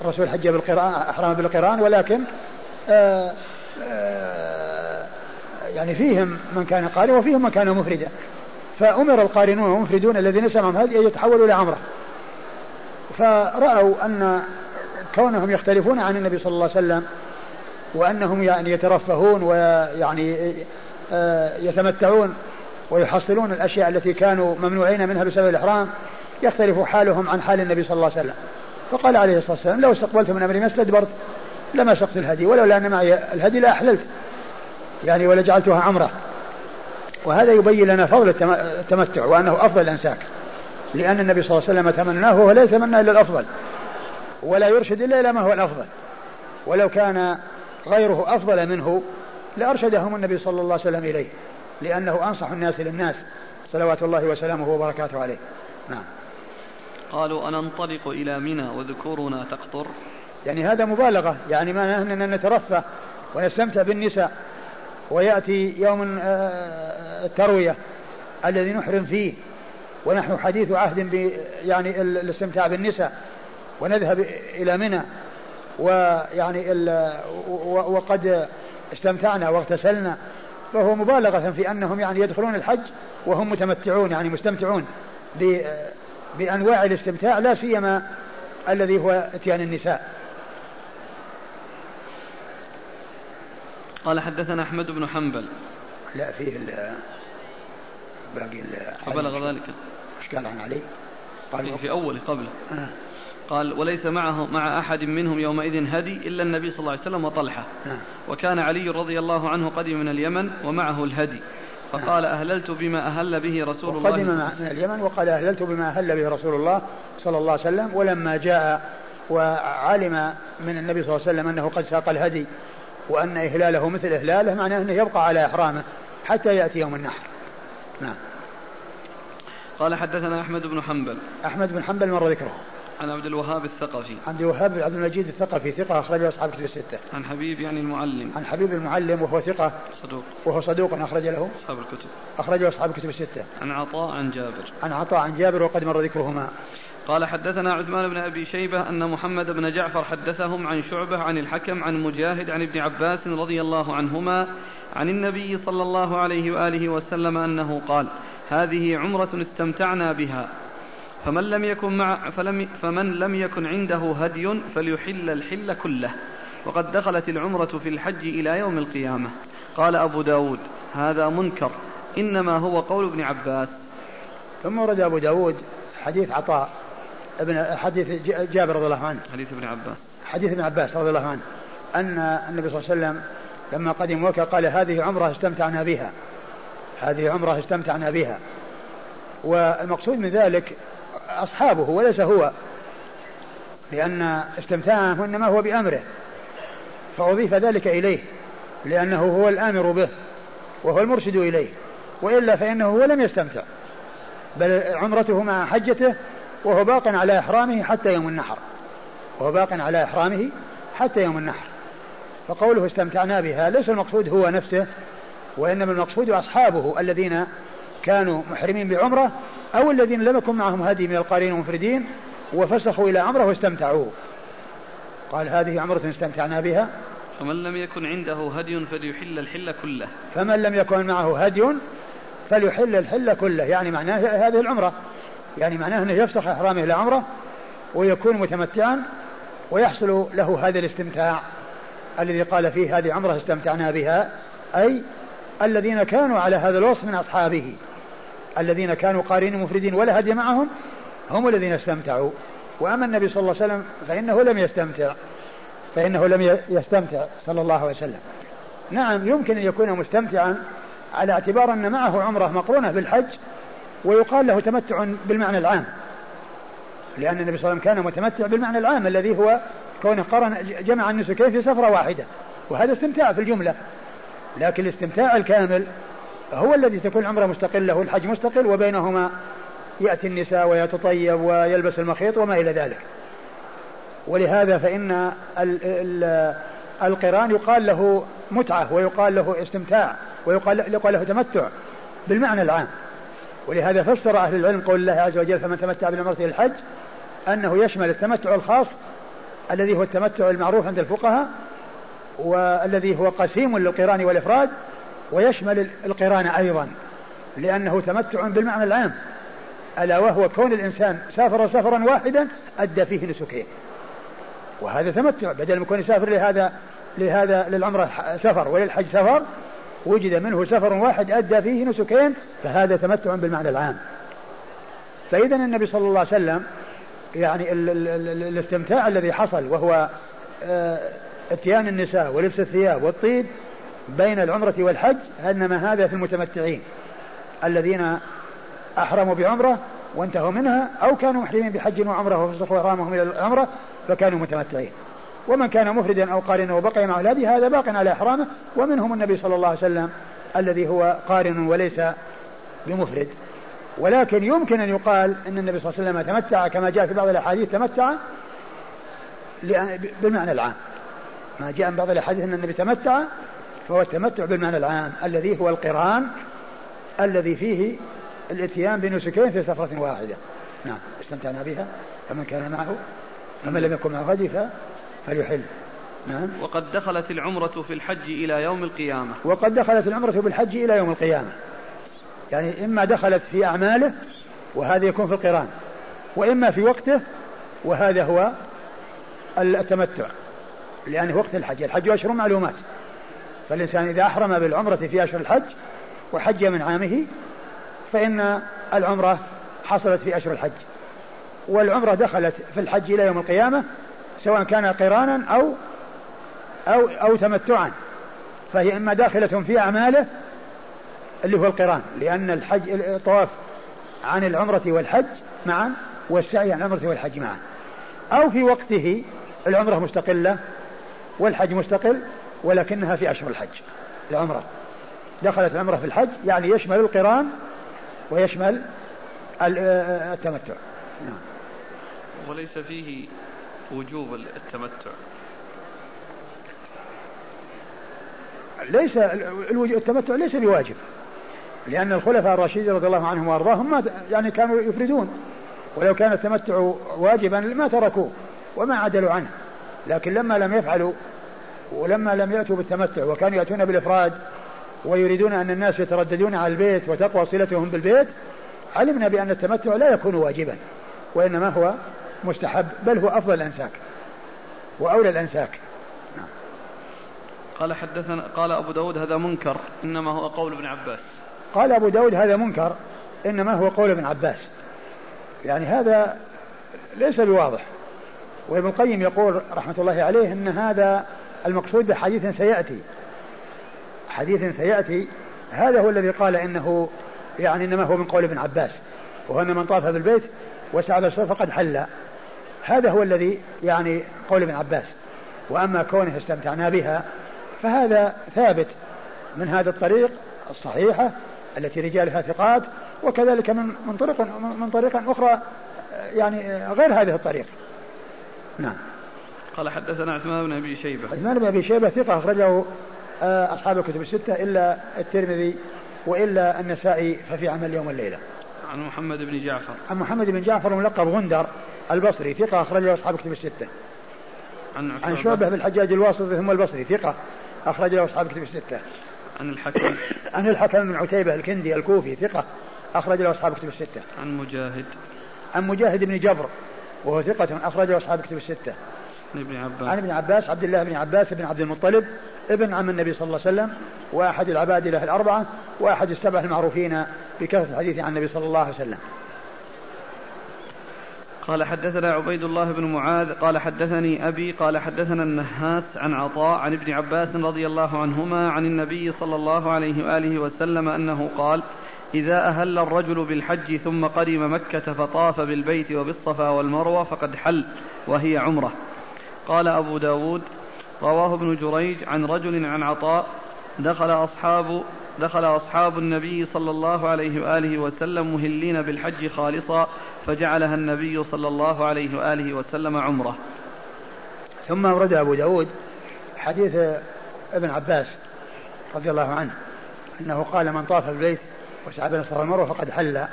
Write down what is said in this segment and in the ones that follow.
الرسول حج بالقرآن أحرم بالقرآن ولكن آآ آآ يعني فيهم من كان قارئ وفيهم من كان مفردا. فأمر القارنون والمفردون الذين سمعهم هذه أن يتحولوا إلى عمرة. فرأوا أن كونهم يختلفون عن النبي صلى الله عليه وسلم وأنهم يعني يترفهون ويعني آه، يتمتعون ويحصلون الأشياء التي كانوا ممنوعين منها بسبب الإحرام يختلف حالهم عن حال النبي صلى الله عليه وسلم. فقال عليه الصلاة والسلام لو استقبلت من أمري ما استدبرت لما سقت الهدي ولولا أن معي الهدي لأحللت يعني ولجعلتها عمرة. وهذا يبين لنا فضل التمتع وأنه أفضل الأنساك. لأن النبي صلى الله عليه وسلم تمناه وهو لا يتمنى إلا الأفضل. ولا يرشد إلا إلى ما هو الأفضل. ولو كان غيره أفضل منه لأرشدهم النبي صلى الله عليه وسلم إليه. لأنه أنصح الناس للناس صلوات الله وسلامه وبركاته عليه. نعم. قالوا أننطلق إلى منى وذكورنا تقطر يعني هذا مبالغة. يعني ما أننا نترفه ونستمتع بالنساء ويأتي يوم آه، التروية الذي نحرم فيه ونحن حديث عهد يعني الاستمتاع بالنساء ونذهب إلى منى ويعني وقد استمتعنا واغتسلنا. فهو مبالغة في أنهم يعني يدخلون الحج وهم متمتعون يعني مستمتعون بأنواع الاستمتاع لا سيما الذي هو إتيان النساء قال حدثنا أحمد بن حنبل لا فيه باقي فبلغ ذلك إيش قال عن علي؟ قال في أوله قبله آه. قال وليس معه مع أحد منهم يومئذ هدي إلا النبي صلى الله عليه وسلم وطلحة آه. وكان علي رضي الله عنه قدم من اليمن ومعه الهدي فقال أهللت بما أهل به رسول الله. قدم من اليمن وقال أهللت بما أهل به رسول الله صلى الله عليه وسلم ولما جاء وعلم من النبي صلى الله عليه وسلم أنه قد ساق الهدي وأن إهلاله مثل إهلاله معناه أنه يبقى على إحرامه حتى يأتي يوم النحر. نعم. قال حدثنا أحمد بن حنبل. أحمد بن حنبل مر ذكره؟ عن عبد الوهاب الثقفي. عبد الوهاب عبد المجيد الثقفي ثقة أخرج أصحاب كتب الستة. عن حبيب يعني المعلم. عن حبيب المعلم وهو ثقة. صدوق. وهو صدوق أخرج له. أصحاب الكتب. أخرجه أصحاب كتب الستة. عن عطاء عن جابر. عن عطاء عن جابر وقد مر ذكرهما. قال حدثنا عثمان بن أبي شيبة أن محمد بن جعفر حدثهم عن شعبة عن الحكم عن مجاهد عن ابن عباس رضي الله عنهما عن النبي صلى الله عليه وآله وسلم أنه قال: هذه عمرة استمتعنا بها. فمن لم يكن مع فلم فمن لم يكن عنده هدي فليحل الحل كله. وقد دخلت العمرة في الحج إلى يوم القيامة. قال أبو داود هذا منكر. إنما هو قول ابن عباس. ثم ورد أبو داود حديث عطاء ابن حديث جابر رضي الله عنه. حديث ابن عباس. حديث ابن عباس رضي الله عنه أن النبي صلى الله عليه وسلم لما قدم مكة قال هذه عمرة استمتعنا بها. هذه عمرة استمتعنا بها. والمقصود من ذلك أصحابه وليس هو. لأن استمتاعه إنما هو بأمره. فأضيف ذلك إليه لأنه هو الآمر به وهو المرشد إليه. وإلا فإنه هو لم يستمتع. بل عمرته مع حجته وهو باق على إحرامه حتى يوم النحر. وهو باق على إحرامه حتى يوم النحر. فقوله استمتعنا بها ليس المقصود هو نفسه وإنما المقصود أصحابه الذين كانوا محرمين بعمرة أو الذين لم يكن معهم هدي من القارين المفردين وفسخوا إلى عمرة واستمتعوا. قال هذه عمرة استمتعنا بها. فمن لم يكن عنده هدي فليحل الحل كله. فمن لم يكن معه هدي فليحل الحل كله. يعني معناه هذه العمرة. يعني معناه أنه يفسخ إحرامه إلى عمرة ويكون متمتعا ويحصل له هذا الاستمتاع الذي قال فيه هذه عمرة استمتعنا بها. أي الذين كانوا على هذا الوصف من أصحابه. الذين كانوا قارين مفردين ولا هدي معهم هم الذين استمتعوا. وأما النبي صلى الله عليه وسلم فإنه لم يستمتع. فإنه لم يستمتع صلى الله عليه وسلم. نعم يمكن أن يكون مستمتعا على اعتبار أن معه عمرة مقرونة بالحج ويقال له تمتع بالمعنى العام. لأن النبي صلى الله عليه وسلم كان متمتع بالمعنى العام الذي هو كونه قرن جمع النسكين في سفرة واحدة. وهذا استمتاع في الجملة. لكن الاستمتاع الكامل هو الذي تكون العمرة مستقلة والحج مستقل وبينهما يأتي النساء ويتطيب ويلبس المخيط وما إلى ذلك. ولهذا فإن القران يقال له متعة ويقال له استمتاع ويقال يقال له تمتع بالمعنى العام. ولهذا فسر أهل العلم قول الله عز وجل فمن تمتع بالعمرة إلى الحج أنه يشمل التمتع الخاص الذي هو التمتع المعروف عند الفقهاء والذي هو قسيم للقران والإفراد ويشمل القران أيضا لأنه تمتع بالمعنى العام ألا وهو كون الإنسان سافر سفرا واحدا أدى فيه نسكين وهذا تمتع بدل من كون يسافر لهذا لهذا للعمرة سفر وللحج سفر وجد منه سفر واحد أدى فيه نسكين فهذا تمتع بالمعنى العام. فإذا النبي صلى الله عليه وسلم يعني ال ال ال الاستمتاع الذي حصل وهو آه اتيان النساء ولبس الثياب والطيب بين العمرة والحج إنما هذا في المتمتعين. الذين أحرموا بعمرة وانتهوا منها أو كانوا محرمين بحج وعمرة وفسخوا إحرامهم إلى العمرة فكانوا متمتعين. ومن كان مفردا أو قارنا وبقي مع أولاده هذا باق على إحرامه. ومنهم النبي صلى الله عليه وسلم الذي هو قارن وليس بمفرد. ولكن يمكن أن يقال أن النبي صلى الله عليه وسلم تمتع كما جاء في بعض الأحاديث تمتع بالمعنى العام. ما جاء من بعض الأحاديث أن النبي تمتع فهو التمتع بالمعنى العام الذي هو القران الذي فيه الاتيان بنسكين في سفرة واحدة. نعم استمتعنا بها. فمن كان معه فمن لم يكن معه هدي فليحل. نعم. وقد دخلت العمرة في الحج إلى يوم القيامة. وقد دخلت العمرة بالحج إلى يوم القيامة. يعني إما دخلت في أعماله وهذا يكون في القرآن. وإما في وقته وهذا هو التمتع. لأنه وقت الحج الحج أشهر معلومات. فالإنسان إذا أحرم بالعمرة في أشهر الحج وحج من عامه فإن العمرة حصلت في أشهر الحج. والعمرة دخلت في الحج إلى يوم القيامة سواء كان قرانا أو أو أو تمتعا. فهي إما داخلة في أعماله اللي هو القران لأن الحج الطواف عن العمرة والحج معا والسعي عن العمرة والحج معا. أو في وقته العمرة مستقلة والحج مستقل ولكنها في أشهر الحج العمرة دخلت العمرة في الحج يعني يشمل القران ويشمل التمتع. نعم. وليس فيه وجوب التمتع. ليس التمتع ليس بواجب لأن الخلفاء الراشدين رضي الله عنهم وأرضاهم ما يعني كانوا يفردون. ولو كان التمتع واجبا ما تركوه وما عدلوا عنه. لكن لما لم يفعلوا ولما لم يأتوا بالتمتع وكانوا يأتون بالإفراد ويريدون أن الناس يترددون على البيت وتقوى صلتهم بالبيت علمنا بأن التمتع لا يكون واجبا وإنما هو مستحب بل هو أفضل الأنساك وأولى الأنساك. قال حدثنا قال أبو داود هذا منكر إنما هو قول ابن عباس قال أبو داود هذا منكر إنما هو قول ابن عباس يعني هذا ليس بواضح وابن القيم يقول رحمة الله عليه أن هذا المقصود بحديث سيأتي. حديث سيأتي. هذا هو الذي قال إنه يعني إنما هو من قول ابن عباس. وهو من طاف بالبيت وسعى بالصلاة فقد حل. هذا هو الذي يعني قول ابن عباس. وأما كونه استمتعنا بها فهذا ثابت من هذا الطريق الصحيحة التي رجالها ثقات وكذلك من من طرق من طريق أخرى يعني غير هذه الطريق. نعم. قال حدثنا عثمان بن أبي شيبة. عثمان بن أبي شيبة ثقة أخرجه آه، أصحاب الكتب الستة إلا الترمذي وإلا النسائي ففي عمل يوم الليلة. عن محمد بن جعفر. عن محمد بن جعفر ملقب غندر البصري ثقة أخرج له أصحاب الكتب الستة. عن عن شعبة بن الحجاج الواسطي ثم البصري ثقة أخرج له أصحاب الكتب الستة. عن الحكم. عن الحكم بن عتيبة الكندي الكوفي ثقة أخرج له أصحاب الكتب الستة. عن مجاهد. عن مجاهد بن جبر وهو ثقة أخرج له أصحاب الكتب الستة. ابن عباس عن ابن عباس عبد الله بن عباس بن عبد المطلب ابن عم النبي صلى الله عليه وسلم وأحد العبادله الأربعة وأحد السبع المعروفين بكثرة الحديث عن النبي صلى الله عليه وسلم. قال حدثنا عبيد الله بن معاذ قال حدثني أبي قال حدثنا النهاس عن عطاء عن ابن عباس رضي الله عنهما عن النبي صلى الله عليه وآله وسلم أنه قال: إذا أهل الرجل بالحج ثم قدم مكة فطاف بالبيت وبالصفا والمروة فقد حل وهي عمرة قال أبو داود رواه ابن جريج عن رجل عن عطاء دخل أصحاب دخل أصحاب النبي صلى الله عليه وآله وسلم مهلين بالحج خالصا فجعلها النبي صلى الله عليه وآله وسلم عمرة. ثم ورد أبو داود حديث ابن عباس رضي الله عنه أنه قال من طاف البيت وسعى بين الصفا والمروة فقد حل.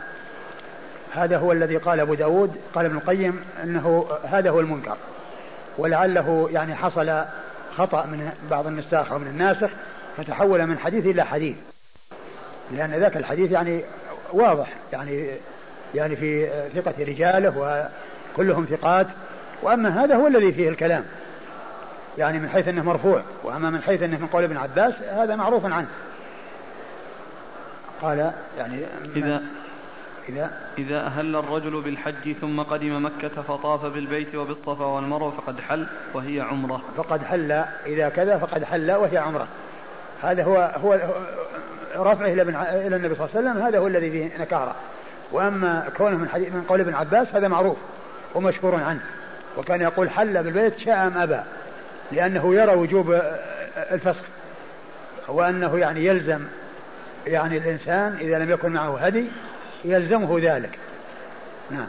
هذا هو الذي قال أبو داود قال ابن القيم أنه هذا هو المنكر. ولعله يعني حصل خطأ من بعض النساخ أو من الناسخ فتحول من حديث إلى حديث. لأن ذاك الحديث يعني واضح يعني يعني في ثقة رجاله وكلهم ثقات. وأما هذا هو الذي فيه الكلام. يعني من حيث أنه مرفوع وأما من حيث أنه من قول ابن عباس هذا معروف عنه. قال يعني إذا إذا إذا أهل الرجل بالحج ثم قدم مكة فطاف بالبيت وبالصفا والمروة فقد حل وهي عمرة. فقد حل إذا كذا فقد حل وهي عمرة. هذا هو هو رفعه إلى إلى النبي صلى الله عليه وسلم هذا هو الذي فيه نكارة. وأما كونه من حديث من قول ابن عباس هذا معروف ومشهور عنه. وكان يقول حل بالبيت شاء أم أبى لأنه يرى وجوب الفسخ. وأنه يعني يلزم يعني الإنسان إذا لم يكن معه هدي يلزمه ذلك. نعم.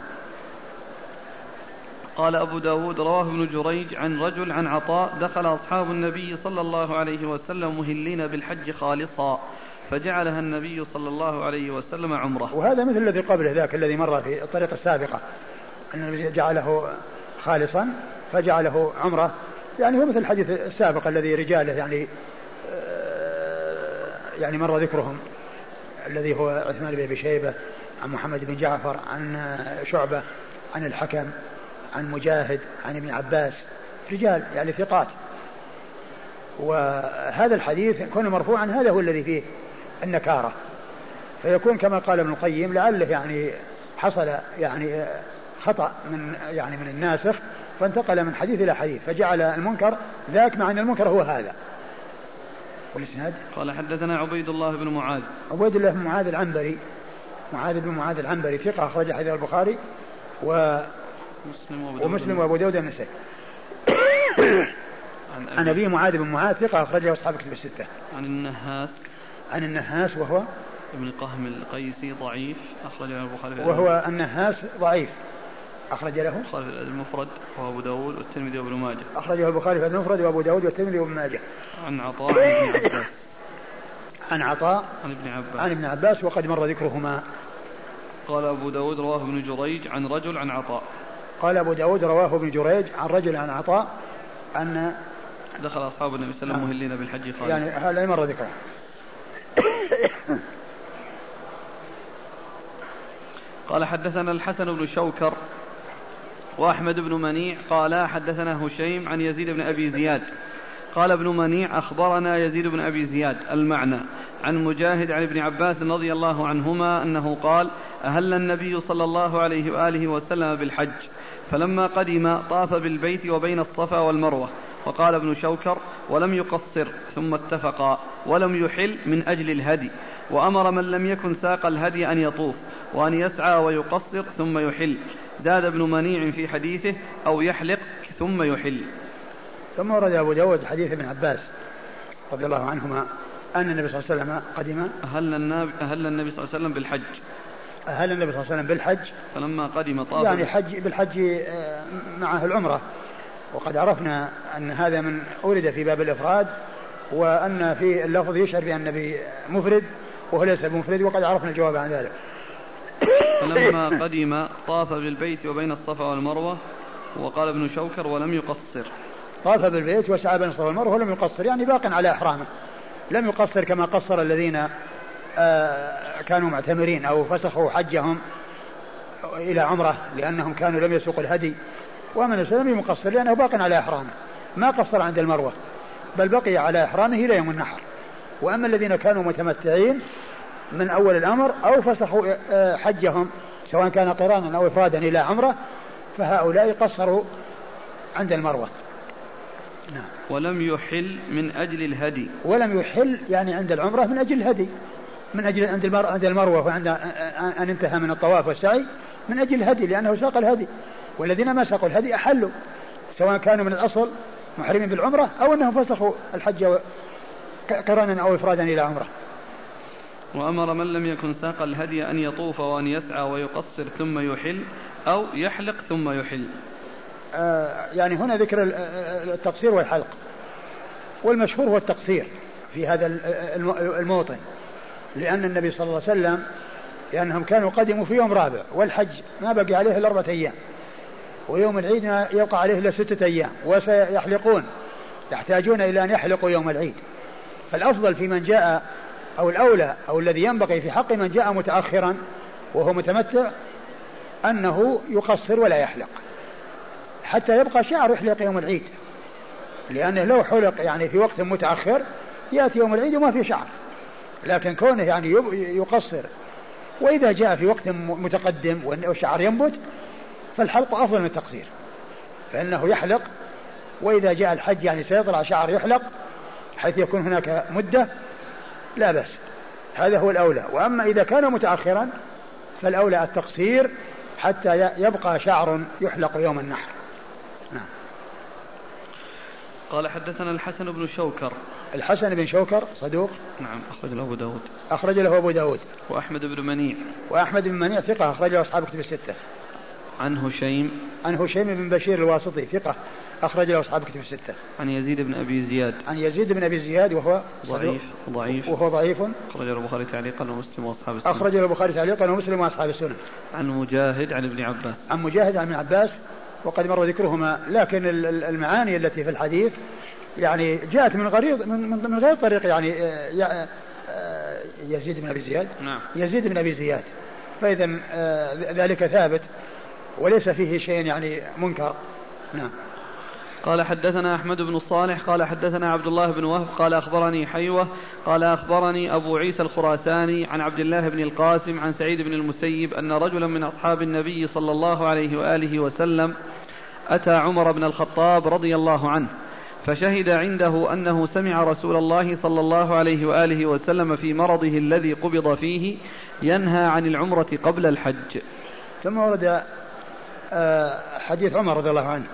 قال أبو داود رواه ابن جريج عن رجل عن عطاء دخل أصحاب النبي صلى الله عليه وسلم مهلين بالحج خالصا فجعلها النبي صلى الله عليه وسلم عمرة. وهذا مثل الذي قبله ذاك الذي مر في الطريقة السابقة. أن النبي جعله خالصا فجعله عمرة. يعني هو مثل الحديث السابق الذي رجاله يعني آه، يعني مر ذكرهم. الذي هو عثمان بن أبي شيبة عن محمد بن جعفر عن شعبة عن الحكم عن مجاهد عن ابن عباس رجال يعني ثقات. وهذا الحديث كونه مرفوعا هذا هو الذي فيه النكارة. فيكون كما قال ابن القيم لعله يعني حصل يعني خطأ من يعني من الناسخ فانتقل من حديث إلى حديث فجعل المنكر ذاك مع أن المنكر هو هذا. والإسناد؟ قال حدثنا عبيد الله بن معاذ. عبيد الله بن معاذ العنبري. معاذ بن معاذ العنبري ثقة أخرج حديث البخاري و ومسلم وأبو داود النسائي. عن, ابي معاذ بن معاذ ثقة أخرجه أصحاب كتب الستة. عن النهاس. عن النهاس وهو ابن قهم القيسي ضعيف أخرج له البخاري. وهو النهاس ضعيف. أخرج له؟ البخاري في المفرد وأبو داود والترمذي وابن ماجه. أخرجه البخاري في المفرد وأبو داود والترمذي وابن ماجه. عن عطاء بن عباس. عن عطاء عن ابن عباس. عن ابن عباس وقد مر ذكرهما. قال أبو داود رواه ابن جريج عن رجل عن عطاء. قال أبو داود رواه ابن جريج عن رجل عن عطاء أن دخل أصحاب النبي صلى الله عليه وسلم مهلين بالحج خالد. يعني هذا مر ذكره قال حدثنا الحسن بن شوكر وأحمد بن منيع قال حدثنا هشيم عن يزيد بن أبي زياد قال ابن منيع أخبرنا يزيد بن أبي زياد المعنى عن مجاهد عن ابن عباس رضي الله عنهما أنه قال أهل النبي صلى الله عليه وآله وسلم بالحج فلما قدم طاف بالبيت وبين الصفا والمروة وقال ابن شوكر ولم يقصر ثم اتفقا ولم يحل من أجل الهدي وأمر من لم يكن ساق الهدي أن يطوف وأن يسعى ويقصر ثم يحل. زاد ابن منيع في حديثه أو يحلق ثم يحل. ثم ورد أبو داود حديث ابن عباس رضي الله عنهما أن النبي صلى الله عليه وسلم قدم أهل النبي, أهل النبي صلى الله عليه وسلم بالحج. أهل النبي صلى الله عليه وسلم بالحج. فلما قدم طاف يعني حج بالحج آه، معه العمرة. وقد عرفنا أن هذا من أورد في باب الإفراد وأن في اللفظ يشعر بأن النبي مفرد وهو ليس بمفرد وقد عرفنا الجواب عن ذلك. فلما قدم طاف بالبيت وبين الصفا والمروة وقال ابن شوكر ولم يقصر. طاف بالبيت وسعى بين الصفا والمروة ولم يقصر يعني باق على إحرامه. لم يقصر كما قصر الذين آه، كانوا معتمرين أو فسخوا حجهم إلى عمرة لأنهم كانوا لم يسوقوا الهدي. ومن لم يقصر لأنه باق على إحرامه. ما قصر عند المروة بل بقي على إحرامه إلى يوم النحر. وأما الذين كانوا متمتعين من أول الأمر أو فسخوا آه، حجهم سواء كان قرانا أو إفرادا إلى عمرة فهؤلاء قصروا عند المروة. نعم. ولم يحل من أجل الهدي. ولم يحل يعني عند العمرة من أجل الهدي. من أجل عند المر... عند المروة وعند أن انتهى من الطواف والسعي من أجل الهدي لأنه ساق الهدي. والذين ما ساقوا الهدي أحلوا سواء كانوا من الأصل محرمين بالعمرة أو أنهم فسخوا الحج قرانا أو إفرادا إلى عمرة. وأمر من لم يكن ساق الهدي أن يطوف وأن يسعى ويقصر ثم يحل أو يحلق ثم يحل. يعني هنا ذكر التقصير والحلق. والمشهور هو التقصير في هذا الموطن. لأن النبي صلى الله عليه وسلم لأنهم كانوا قدموا في يوم رابع والحج ما بقي عليه إلا أربعة أيام. ويوم العيد يبقى عليه إلا ستة أيام وسيحلقون. يحتاجون إلى أن يحلقوا يوم العيد. فالأفضل في من جاء أو الأولى أو الذي ينبغي في حق من جاء متأخرا وهو متمتع أنه يقصر ولا يحلق. حتى يبقى شعر يحلق يوم العيد. لأنه لو حلق يعني في وقت متأخر يأتي يوم العيد وما في شعر. لكن كونه يعني يقصر. وإذا جاء في وقت متقدم والشعر ينبت فالحلق أفضل من التقصير. فإنه يحلق وإذا جاء الحج يعني سيطلع شعر يحلق حيث يكون هناك مدة لا بأس. هذا هو الأولى. وأما إذا كان متأخرا فالأولى التقصير حتى يبقى شعر يحلق يوم النحر. قال حدثنا الحسن بن شوكر الحسن بن شوكر صدوق نعم أخرج له أبو داود أخرج له أبو داود وأحمد بن منيع وأحمد بن منيع ثقة أخرج له أصحاب كتب الستة عن هشيم عن هشيم بن بشير الواسطي ثقة أخرج له أصحاب كتب الستة. عن يزيد بن أبي زياد. عن يزيد بن أبي زياد وهو ضعيف ضعيف وهو ضعيف. أخرج البخاري تعليقا ومسلم وأصحاب السنة. أخرج البخاري تعليقا ومسلم وأصحاب السنة. عن مجاهد عن ابن عباس. عن مجاهد عن ابن عباس وقد مر ذكرهما لكن المعاني التي في الحديث يعني جاءت من غريض من, من غير طريق يعني آه، آه، يزيد بن أبي زياد. نعم. يزيد بن أبي زياد. فاذا آه، ذلك ثابت وليس فيه شيء يعني منكر. نعم. قال حدثنا أحمد بن الصالح قال حدثنا عبد الله بن وهب قال أخبرني حيوة قال أخبرني أبو عيسى الخراساني عن عبد الله بن القاسم عن سعيد بن المسيب أن رجلا من أصحاب النبي صلى الله عليه وآله وسلم أتى عمر بن الخطاب رضي الله عنه فشهد عنده أنه سمع رسول الله صلى الله عليه وآله وسلم في مرضه الذي قبض فيه ينهى عن العمرة قبل الحج. ثم ورد آه، حديث عمر رضي الله عنه.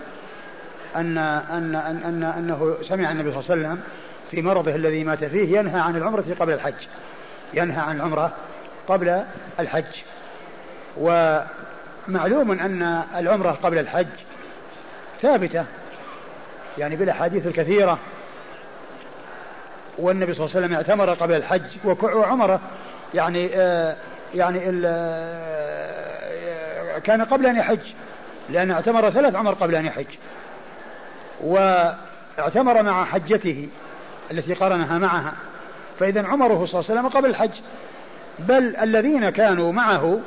أن أن أن, أن أنه سمع النبي صلى الله عليه وسلم في مرضه الذي مات فيه ينهى عن العمرة قبل الحج. ينهى عن العمرة قبل الحج. ومعلوم أن العمرة قبل الحج ثابتة يعني بالأحاديث الكثيرة. والنبي صلى الله عليه وسلم اعتمر قبل الحج وعمره يعني آه يعني آه كان قبل أن يحج لأن اعتمر ثلاث عمر قبل أن يحج. واعتمر مع حجته التي قرنها معها. فإذا عمره صلى الله عليه وسلم قبل الحج. بل الذين كانوا معه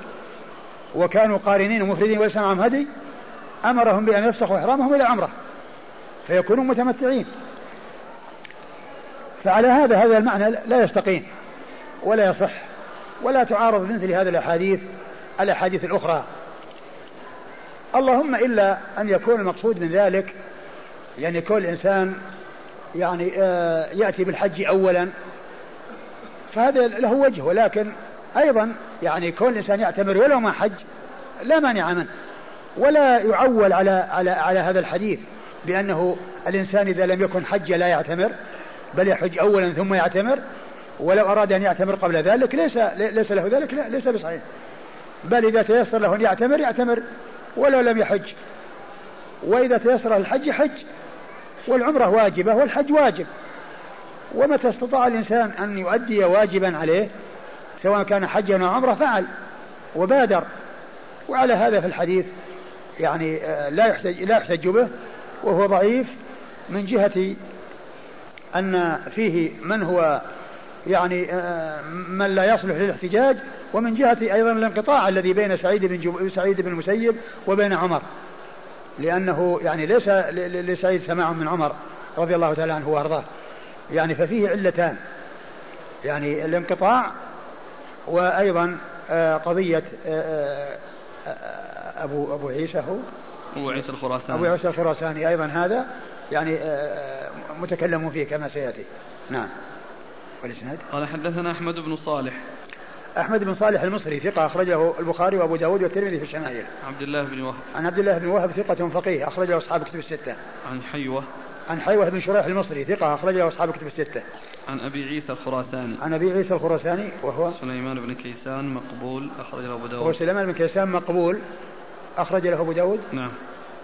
وكانوا قارنين ومفردين وليس معهم هدي أمرهم بأن يفسخوا إحرامهم إلى عمرة فيكونوا متمتعين. فعلى هذا هذا المعنى لا يستقيم ولا يصح ولا تعارض مثل هذه الأحاديث الأحاديث الأخرى. اللهم إلا أن يكون المقصود من ذلك يعني كل إنسان يعني آه يأتي بالحج أولا فهذا له وجه. ولكن أيضا يعني كل إنسان يعتمر ولو ما حج لا مانع منه. ولا يعول على على على هذا الحديث بأنه الإنسان إذا لم يكن حج لا يعتمر بل يحج أولا ثم يعتمر ولو أراد أن يعتمر قبل ذلك ليس ليس له ذلك لا ليس بصحيح. بل إذا تيسر له أن يعتمر يعتمر ولو لم يحج. وإذا تيسر الحج حج. والعمرة واجبة والحج واجب. ومتى استطاع الإنسان أن يؤدي واجبا عليه؟ سواء كان حجا أو عمرة فعل وبادر. وعلى هذا في الحديث يعني آه، لا يحتج لا يحتج به وهو ضعيف من جهة أن فيه من هو يعني آه، من لا يصلح للاحتجاج ومن جهة أيضا الانقطاع الذي بين سعيد بن سعيد بن المسيب وبين عمر. لأنه يعني ليس لسعيد سماع من عمر رضي الله تعالى عنه وأرضاه. يعني ففيه علتان. يعني الانقطاع وأيضا آه، قضية آه، أبو أبو عيسى هو؟ أبو عيسى الخراساني. أبو عيسى الخراساني أيضا هذا. يعني آه، آه، متكلم فيه كما سيأتي. نعم. والإسناد؟ قال حدثنا أحمد بن صالح. أحمد بن صالح المصري ثقة أخرجه البخاري وأبو داود والترمذي في الشمائل. عبد الله بن وهب. عن عبد الله بن وهب ثقة فقيه أخرجه أصحاب كتب الستة. عن حيوة. عن حيوة بن شريح المصري ثقة أخرجه أصحاب كتب الستة. عن أبي عيسى الخراساني. عن أبي عيسى الخراساني وهو؟ سليمان بن كيسان مقبول أخرج له أبو داود. هو سليمان بن كيسان مقبول أخرج له أبو داود؟ نعم.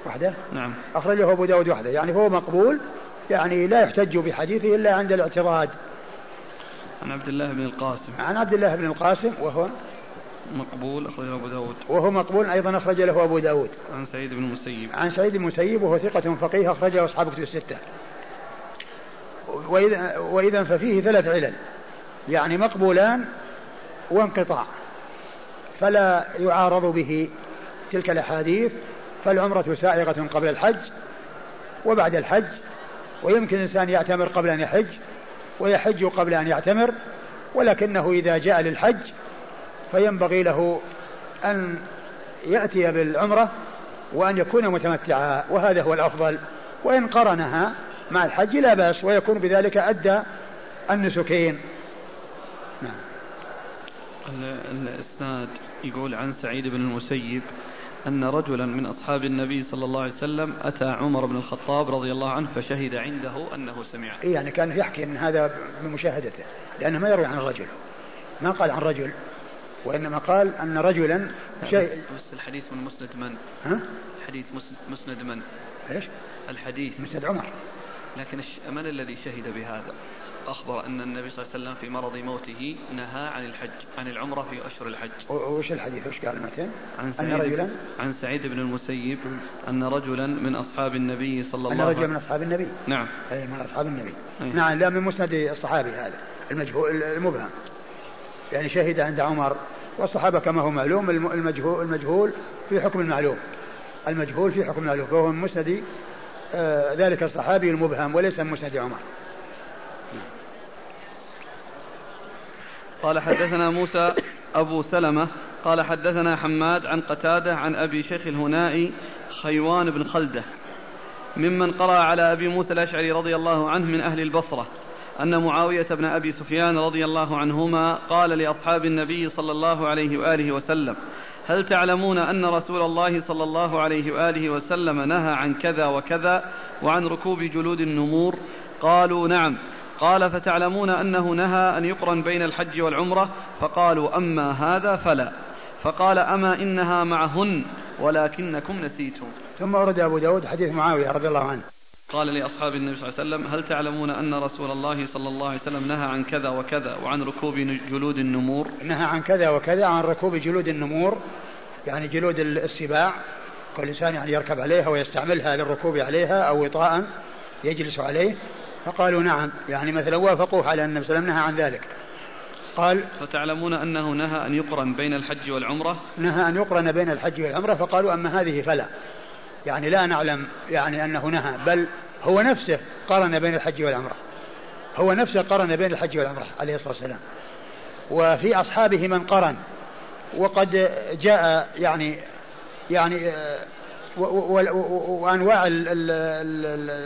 وحده؟ نعم. أخرج له أبو داود وحده يعني هو مقبول يعني لا يحتج بحديثه إلا عند الاعتراض. عن عبد الله بن القاسم. عن عبد الله بن القاسم وهو مقبول أخرجه أبو داود. وهو مقبول أيضا أخرج له أبو داود. عن سعيد بن المسيب. عن سعيد بن المسيب وهو ثقة فقيه أخرجه أصحاب كتب الستة. وإذا, وإذا ففيه ثلاث علل. يعني مقبولان وانقطاع. فلا يعارض به تلك الأحاديث فالعمرة سائغة قبل الحج وبعد الحج ويمكن الإنسان يعتمر قبل أن يحج. ويحج قبل أن يعتمر ولكنه إذا جاء للحج فينبغي له أن يأتي بالعمرة وأن يكون متمتعا وهذا هو الأفضل. وإن قرنها مع الحج لا بأس ويكون بذلك أدى النسكين. نعم. الإسناد يقول عن سعيد بن المسيب أن رجلا من أصحاب النبي صلى الله عليه وسلم أتى عمر بن الخطاب رضي الله عنه فشهد عنده أنه سمع يعني كان يحكي أن هذا بمشاهدته لأنه ما يروي عن الرجل ما قال عن رجل وإنما قال أن رجلا شيء بس الحديث من مسند من؟ ها؟ الحديث مسند من؟ إيش؟ الحديث مسند عمر لكن من الذي شهد بهذا؟ أخبر أن النبي صلى الله عليه وسلم في مرض موته نهى عن الحج عن العمرة في أشهر الحج. وش الحديث؟ وش قال مثلا عن سعيد أن رجلا؟ عن سعيد بن المسيب أن رجلا من أصحاب النبي صلى الله عليه وسلم أن رجلا من أصحاب النبي. نعم. أي من أصحاب النبي. أي. نعم لا من مسند الصحابي هذا المجهول المبهم. يعني شهد عند عمر والصحابة كما هو معلوم المجهول, المجهول في حكم المعلوم. المجهول في حكم المعلوم فهو من مسند آه ذلك الصحابي المبهم وليس من مسند عمر. قال حدثنا موسى أبو سلمة قال حدثنا حماد عن قتادة عن أبي شيخ الهنائي خيوان بن خلدة ممن قرأ على أبي موسى الأشعري رضي الله عنه من أهل البصرة أن معاوية بن أبي سفيان رضي الله عنهما قال لأصحاب النبي صلى الله عليه وآله وسلم هل تعلمون أن رسول الله صلى الله عليه وآله وسلم نهى عن كذا وكذا وعن ركوب جلود النمور؟ قالوا نعم قال فتعلمون أنه نهى أن يقرن بين الحج والعمرة؟ فقالوا أما هذا فلا. فقال أما إنها معهن ولكنكم نسيتم. ثم ورد أبو داود حديث معاوية رضي الله عنه. قال لأصحاب النبي صلى الله عليه وسلم هل تعلمون أن رسول الله صلى الله عليه وسلم نهى عن كذا وكذا وعن ركوب جلود النمور؟ نهى عن كذا وكذا عن ركوب جلود النمور يعني جلود السباع. كل إنسان يعني يركب عليها ويستعملها للركوب عليها أو وطاء يجلس عليه. فقالوا نعم. يعني مثلا وافقوه على أن النبي صلى الله عليه وسلم نهى عن ذلك. قال فتعلمون أنه نهى أن يقرن بين الحج والعمرة؟ نهى أن يقرن بين الحج والعمرة فقالوا أما هذه فلا. يعني لا نعلم يعني أنه نهى بل هو نفسه قرن بين الحج والعمرة. هو نفسه قرن بين الحج والعمرة عليه الصلاة والسلام. وفي أصحابه من قرن. وقد جاء يعني يعني وأنواع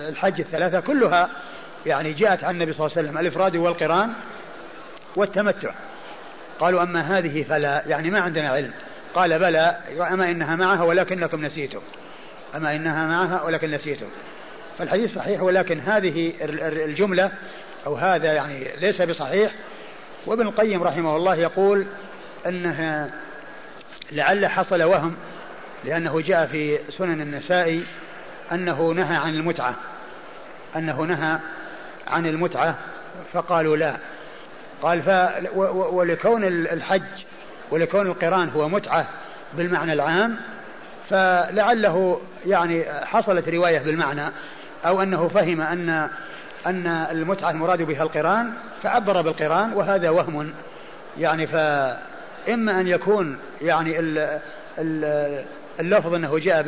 الحج الثلاثة كلها يعني جاءت عن النبي صلى الله عليه وسلم الإفراد والقران والتمتع. قالوا أما هذه فلا يعني ما عندنا علم. قال بلى أما إنها معها ولكنكم نسيتم. أما إنها معها ولكن نسيتم. فالحديث صحيح ولكن هذه الجملة أو هذا يعني ليس بصحيح. وابن القيم رحمه الله يقول أنها لعل حصل وهم لأنه جاء في سنن النسائي أنه نهى عن المتعة أنه نهى عن المتعة فقالوا لا. قال ف ولكون الحج ولكون القران هو متعة بالمعنى العام فلعله يعني حصلت رواية بالمعنى أو أنه فهم أن أن المتعة المراد بها القران فعبر بالقران وهذا وهم يعني فإما أن يكون يعني اللفظ أنه جاء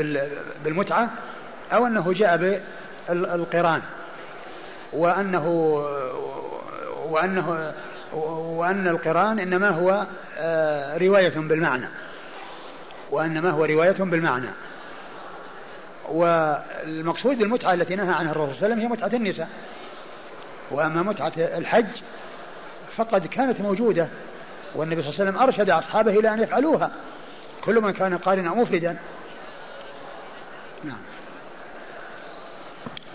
بالمتعة أو أنه جاء بالقران وأنه وأنه وأن القرآن إنما هو آه، رواية بالمعنى. وإنما هو رواية بالمعنى. والمقصود بالمتعة التي نهى عنها الرسول صلى الله عليه وسلم هي متعة النساء. وأما متعة الحج فقد كانت موجودة والنبي صلى الله عليه وسلم أرشد أصحابه إلى أن يفعلوها كل من كان قارنا مفردا. نعم.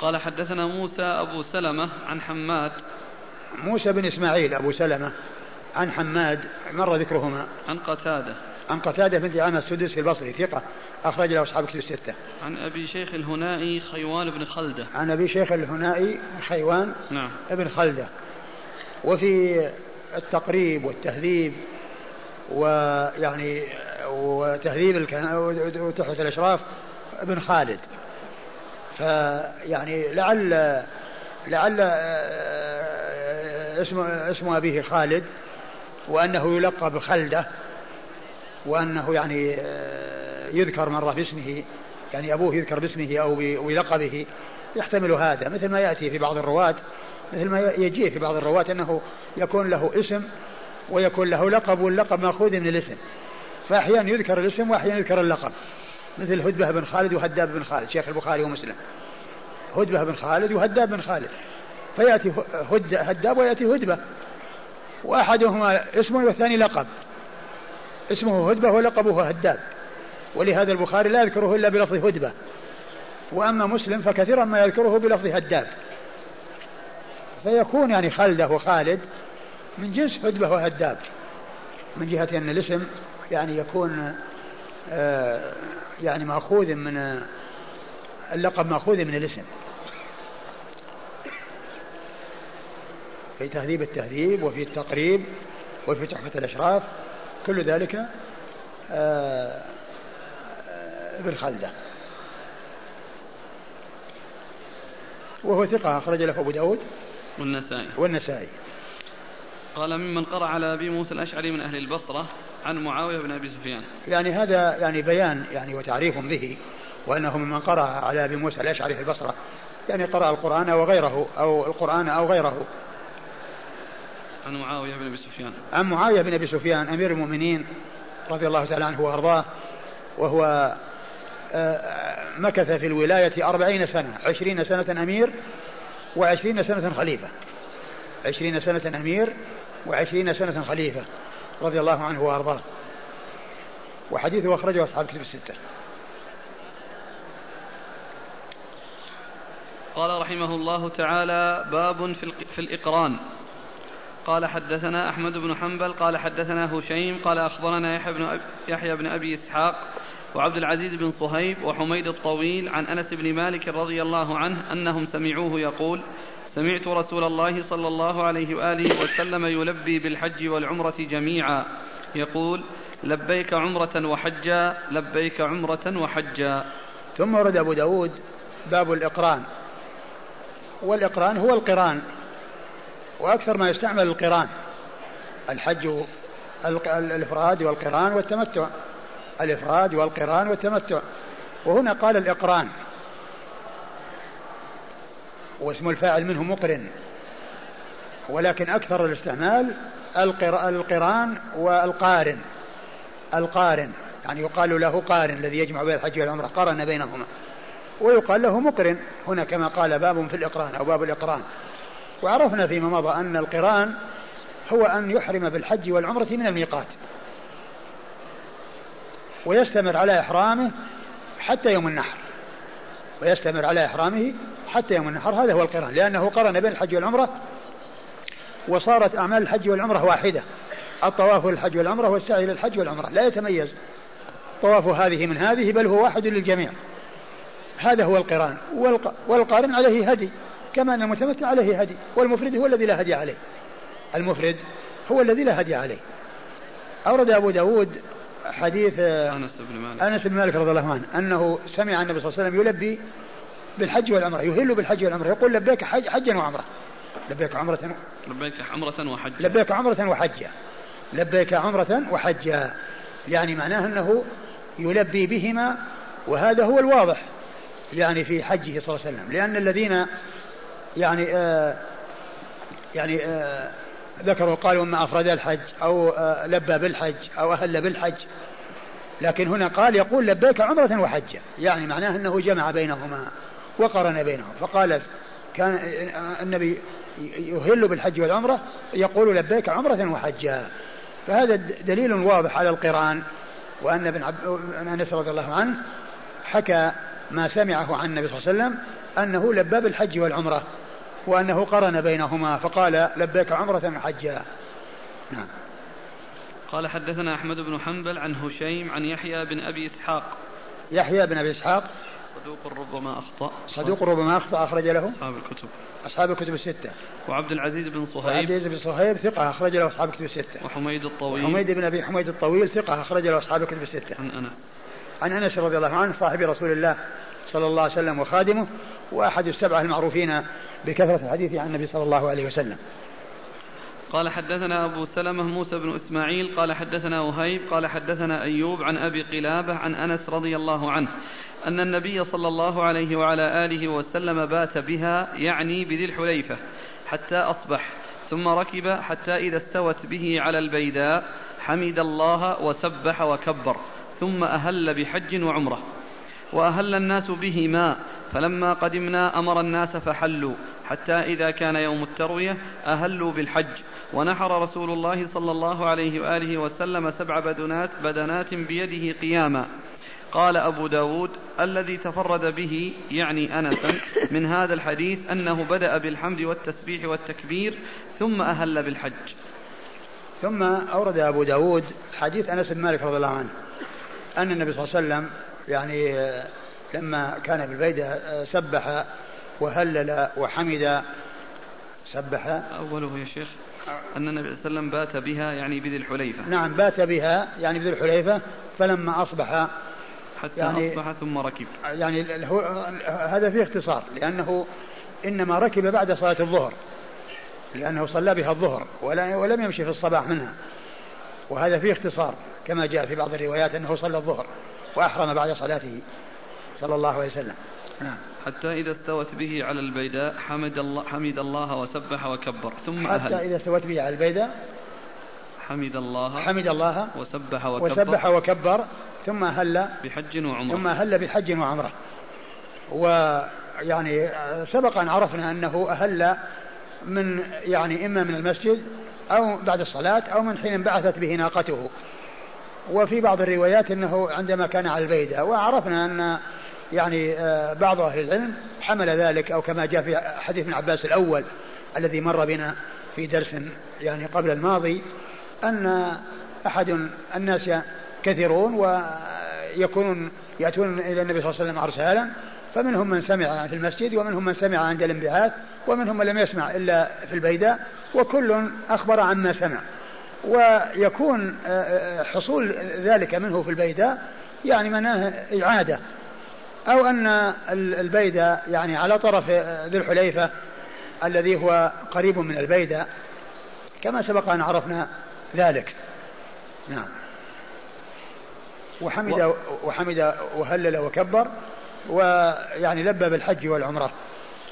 قال حدثنا موسى أبو سلمة عن حماد موسى بن إسماعيل أبو سلمة عن حماد مر ذكرهما عن قتادة عن قتادة بن دعامة السدوسي البصري ثقة أخرج له أصحاب كتب الستة. عن أبي شيخ الهنائي خيوان بن خلدة. عن أبي شيخ الهنائي خيوان نعم. بن خلدة. وفي التقريب والتهذيب ويعني وتهذيب وتحفة الأشراف ابن خالد فيعني لعل لعل اسم اسم أبيه خالد وأنه يلقب خلدة وأنه يعني يذكر مرة باسمه يعني أبوه يذكر باسمه أو بلقبه. يحتمل هذا مثل ما يأتي في بعض الرواة مثل ما يجي في بعض الرواة أنه يكون له اسم ويكون له لقب واللقب مأخوذ من الاسم. فأحيانا يذكر الاسم وأحيانا يذكر اللقب. مثل هدبة بن خالد وهداب بن خالد شيخ البخاري ومسلم. هدبة بن خالد وهداب بن خالد. فيأتي هد هداب ويأتي هدبة وأحدهما اسمه والثاني لقب. اسمه هدبة ولقبه هداب ولهذا البخاري لا يذكره إلا بلفظ هدبة وأما مسلم فكثيرا ما يذكره بلفظ هداب فيكون يعني خلده وخالد من جنس هدبة وهداب من جهة أن الاسم يعني يكون آه يعني مأخوذ من اللقب مأخوذ من الاسم. في تهذيب التهذيب وفي التقريب وفي تحفة الأشراف كل ذلك آه ابن خلدة. وهو ثقة أخرج له أبو داود. والنسائي. والنسائي. قال ممن قرأ على أبي موسى الأشعري من أهل البصرة عن معاوية بن أبي سفيان. يعني هذا يعني بيان يعني وتعريف به وأنه ممن قرأ على أبي موسى الأشعري في البصرة يعني قرأ القرآن وغيره أو القرآن أو غيره. عن معاوية بن أبي سفيان. عن معاوية بن أبي سفيان أمير المؤمنين رضي الله تعالى عنه وأرضاه وهو آه، مكث في الولاية أربعين سنة عشرين سنة أمير وعشرين سنة خليفة. عشرين سنة أمير وعشرين سنة خليفة. رضي الله عنه وأرضاه. وحديثه أخرجه أصحاب كتب الستة. قال رحمه الله تعالى باب في, في الإقران. قال حدثنا أحمد بن حنبل قال حدثنا هشيم قال أخبرنا يحيى بن, يحيى بن أبي إسحاق وعبد العزيز بن صهيب وحميد الطويل عن أنس بن مالك رضي الله عنه أنهم سمعوه يقول سمعت رسول الله صلى الله عليه وآله وسلم يلبي بالحج والعمرة جميعا. يقول لبيك عمرة وحجا لبيك عمرة وحجا. ثم ورد أبو داود باب الإقران. والإقران هو القران وأكثر ما يستعمل القران. الحج الإفراد والقران والتمتع. الإفراد والقران والتمتع. وهنا قال الإقران. واسم الفاعل منه مقرن. ولكن أكثر الاستعمال القران والقارن. القارن. يعني يقال له قارن الذي يجمع بين الحج والعمرة قرن بينهما. ويقال له مقرن. هنا كما قال باب في الإقران أو باب الإقران. وعرفنا فيما مضى أن القران هو أن يحرم بالحج والعمرة من الميقات. ويستمر على إحرامه حتى يوم النحر. ويستمر على إحرامه حتى يوم النحر هذا هو القران لأنه قرن بين الحج والعمرة وصارت أعمال الحج والعمرة واحدة الطواف للحج والعمرة والسعي للحج والعمرة لا يتميز طواف هذه من هذه بل هو واحد للجميع هذا هو القران والقارن عليه هدي كما أن المتمتع عليه هدي والمفرد هو الذي لا هدي عليه المفرد هو الذي لا هدي عليه. أورد أبو داود حديث أنس بن مالك. أنس بن مالك رضي الله عنه أنه سمع النبي صلى الله عليه وسلم يلبي بالحج والعمرة. يهل بالحج والعمرة. يقول لبيك حج حجا وعمرة. لبيك عمرة لبيك عمرة وحجا. لبيك عمرة وحجا. لبيك عمرة وحجا. يعني معناه أنه يلبي بهما وهذا هو الواضح يعني في حجه صلى الله عليه وسلم. لأن الذين يعني آه يعني آه ذكروا قالوا إما افرد الحج أو آه لبى بالحج أو أهل بالحج. لكن هنا قال يقول لبيك عمرة وحجة يعني معناه أنه جمع بينهما. وقرن بينهم. فقال كان النبي يهل بالحج والعمرة يقول لبيك عمرة وحجا. فهذا دليل واضح على القرآن وأن ابن عب... أنس رضي الله عنه حكى ما سمعه عن النبي صلى الله عليه وسلم أنه لبى بالحج والعمرة وأنه قرن بينهما. فقال لبيك عمرة وحجا. نعم. قال حدثنا أحمد بن حنبل عن هشيم عن يحيى بن أبي إسحاق. يحيى بن أبي إسحاق صدوق ربما أخطأ. صدوق ربما أخطأ أخرج له؟ أصحاب الكتب. أصحاب الكتب الستة. وعبد العزيز بن وعبد صهيب العزيز بن صهيب ثقة أخرج له أصحاب الكتب الستة. وحميد الطويل. حميد بن أبي حميد الطويل ثقة أخرج له أصحاب الكتب الستة. عن أنس عن أنس رضي الله عنه صاحب رسول الله صلى الله عليه وسلم وخادمه وأحد السبعة المعروفين بكثرة الحديث عن النبي صلى الله عليه وسلم. قال حدثنا أبو سلمة موسى بن إسماعيل قال حدثنا وهيب قال حدثنا أيوب عن أبي قلابة عن أنس رضي الله عنه أن النبي صلى الله عليه وعلى آله وسلم بات بها يعني بذي الحليفة حتى أصبح ثم ركب حتى إذا استوت به على البيداء حمد الله وسبح وكبر ثم أهل بحج وعمرة وأهل الناس بهما فلما قدمنا أمر الناس فحلوا حتى إذا كان يوم التروية أهلوا بالحج. ونحر رسول الله صلى الله عليه وآله وسلم سبع بدنات بدنات بيده قياما. قال أبو داود الذي تفرد به يعني أنسا من هذا الحديث أنه بدأ بالحمد والتسبيح والتكبير ثم أهل بالحج. ثم أورد أبو داود حديث أنس بن مالك رضي الله عنه أن النبي صلى الله عليه وسلم يعني لما كان بالبيدة سبح وهلل وحمد سبح. أوله يا شيخ. أن النبي صلى الله عليه وسلم بات بها يعني بذي الحليفة. نعم بات بها يعني بذي الحليفة فلما أصبح حتى يعني- أصبح ثم ركب. يعني هو هذا فيه اختصار لأنه إنما ركب بعد صلاة الظهر لأنه صلى بها الظهر ولا- ولم يمشي في الصباح منها. وهذا فيه اختصار كما جاء في بعض الروايات أنه صلى الظهر وأحرم بعد صلاته صلى الله عليه وسلم. نعم. حتى إذا استوت به على البيداء حمد الله, حمد الله وسبح وكبر. ثم حتى أهل إذا استوت به على البيدة حمد الله حمد الله وسبح وكبر. وسبح وكبر ثم هل بحج وعمرة. ثم هل بحج وعمرة. ويعني سبق أن عرفنا أنه أهل من يعني إما من المسجد أو بعد الصلاة أو من حين انبعثت به ناقته. وفي بعض الروايات أنه عندما كان على البيدة وعرفنا أن يعني آه، بعض أهل العلم حمل ذلك أو كما جاء في حديث ابن عباس الأول الذي مر بنا في درس يعني قبل الماضي أن أحد الناس كثيرون ويكونون يأتون إلى النبي صلى الله عليه وسلم أرسالا فمنهم من سمع في المسجد ومنهم من سمع عند الانبعاث ومنهم من لم يسمع إلا في البيداء وكل أخبر عما سمع. ويكون آه، آه، حصول ذلك منه في البيداء يعني معناه إعادة. أو أن ال- البيداء يعني على طرف ذي الحليفة الذي هو قريب من البيداء كما سبق أن عرفنا ذلك. نعم. وحمد وحمد وهلل وكبر ويعني لبى بالحج والعمرة.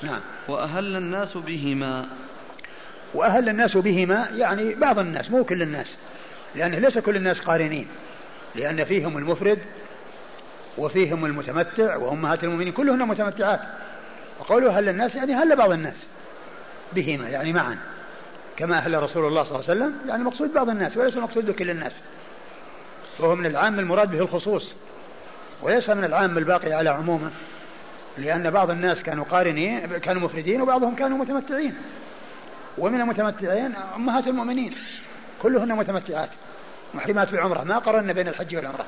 نعم. وأهل الناس بهما. وأهل الناس بهما يعني بعض الناس مو كل الناس لأن ليس كل الناس قارنين لأن فيهم المفرد وفيهم المتمتع وأمهات المؤمنين كلهن متمتعات. وقوله هل الناس يعني هل بعض الناس بهما يعني معا. كما أهل رسول الله صلى الله عليه وسلم يعني مقصود بعض الناس وليس المقصود بكل الناس. وهو من العام المراد به الخصوص. وليس من العام الباقي على عمومه. لأن بعض الناس كانوا قارنين كانوا مفردين وبعضهم كانوا متمتعين. ومن المتمتعين أمهات المؤمنين. كلهن متمتعات. محرمات بالعمرة ما قرن بين الحج والعمرة.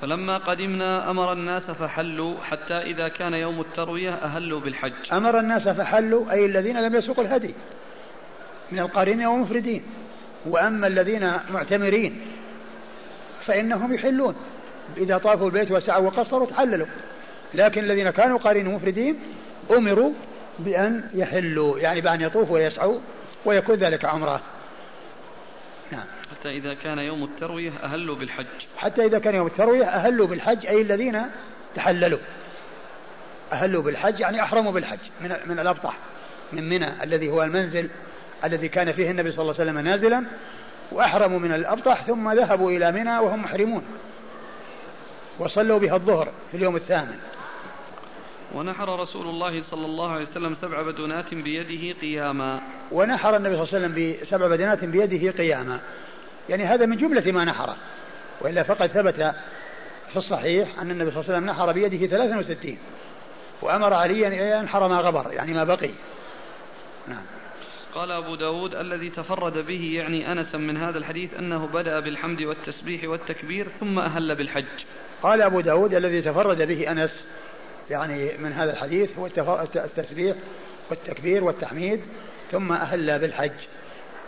فلما قدمنا أمر الناس فحلوا حتى إذا كان يوم التروية أهلوا بالحج. أمر الناس فحلوا أي الذين لم يسوقوا الهدي. من القارنين والمفردين وأما الذين معتمرين فإنهم يحلون. إذا طافوا البيت وسعوا وقصروا تحللوا. لكن الذين كانوا قارنين ومفردين أمروا بأن يحلوا يعني بأن يطوفوا ويسعوا ويكون ذلك عمرة. نعم. حتى إذا كان يوم التروية أهلوا بالحج. حتى إذا كان يوم التروية أهلوا بالحج أي الذين تحللوا. أهلوا بالحج يعني أحرموا بالحج من من الأبطح من منى الذي هو المنزل الذي كان فيه النبي صلى الله عليه وسلم نازلا وأحرموا من الأبطح ثم ذهبوا إلى منى وهم محرمون. وصلوا بها الظهر في اليوم الثامن. ونحر رسول الله صلى الله عليه وسلم سبع بدنات بيده قياما. ونحر النبي صلى الله عليه وسلم بسبع بدنات بيده قياما. يعني هذا من جملة ما نحره وإلا فقد ثبت في الصحيح أن النبي صلى الله عليه وسلم نحر بيده 63 وأمر عليا أن ينحر ما غبر يعني ما بقي. نعم. قال أبو داود الذي تفرد به يعني أنسا من هذا الحديث أنه بدأ بالحمد والتسبيح والتكبير ثم أهل بالحج. قال أبو داود الذي تفرد به أنس يعني من هذا الحديث هو التسبيح والتكبير والتحميد ثم أهل بالحج.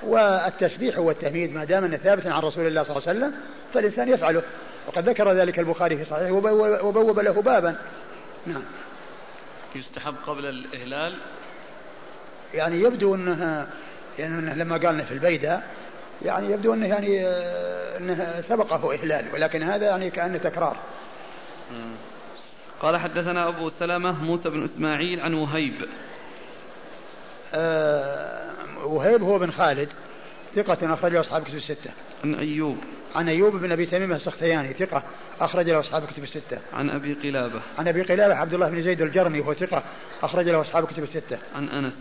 والتسبيح والتحميد ما دام أنه ثابت عن رسول الله صلى الله عليه وسلم فالإنسان يفعله. وقد ذكر ذلك البخاري في صحيحه وبوب له بابا. نعم. يستحب قبل الإهلال؟ يعني يبدو انها يعني أنه لما قال في البيدة يعني يبدو أنه يعني آه، أنه سبقه إهلال ولكن هذا يعني كأنه تكرار. قال حدثنا أبو سلمه موسى بن إسماعيل عن وهيب. أه وهيب هو بن خالد ثقة أخرج له أصحاب كتب الستة. عن أيوب. عن أيوب بن أبي تميم السختياني ثقة أخرج له أصحاب كتب الستة. عن أبي قلابة. عن أبي قلابة عبد الله بن زيد الجرمي وهو ثقة أخرج له أصحاب كتب الستة. عن أنس.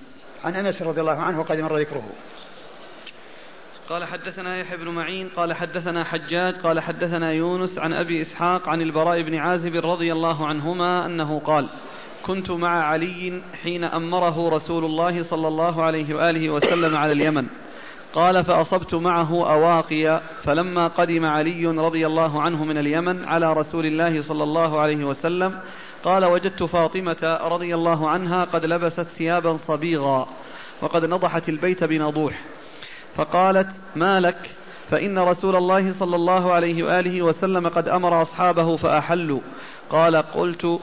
عن أنس رضي الله عنه وقد مر ذكره. قال حدثنا يحيى بن معين قال حدثنا حجاج قال حدثنا يونس عن أبي إسحاق عن البراء بن عازب رضي الله عنهما أنه قال كنت مع علي حين أمره رسول الله صلى الله عليه وآله وسلم على اليمن. قال فأصبت معه اواقي فلما قدم علي رضي الله عنه من اليمن على رسول الله صلى الله عليه وسلم قال وجدت فاطمة رضي الله عنها قد لبست ثيابا صبيغا وقد نضحت البيت بنضوح. فقالت ما لك؟ فإن رسول الله صلى الله عليه وآله وسلم قد أمر أصحابه فأحلوا. قال قلت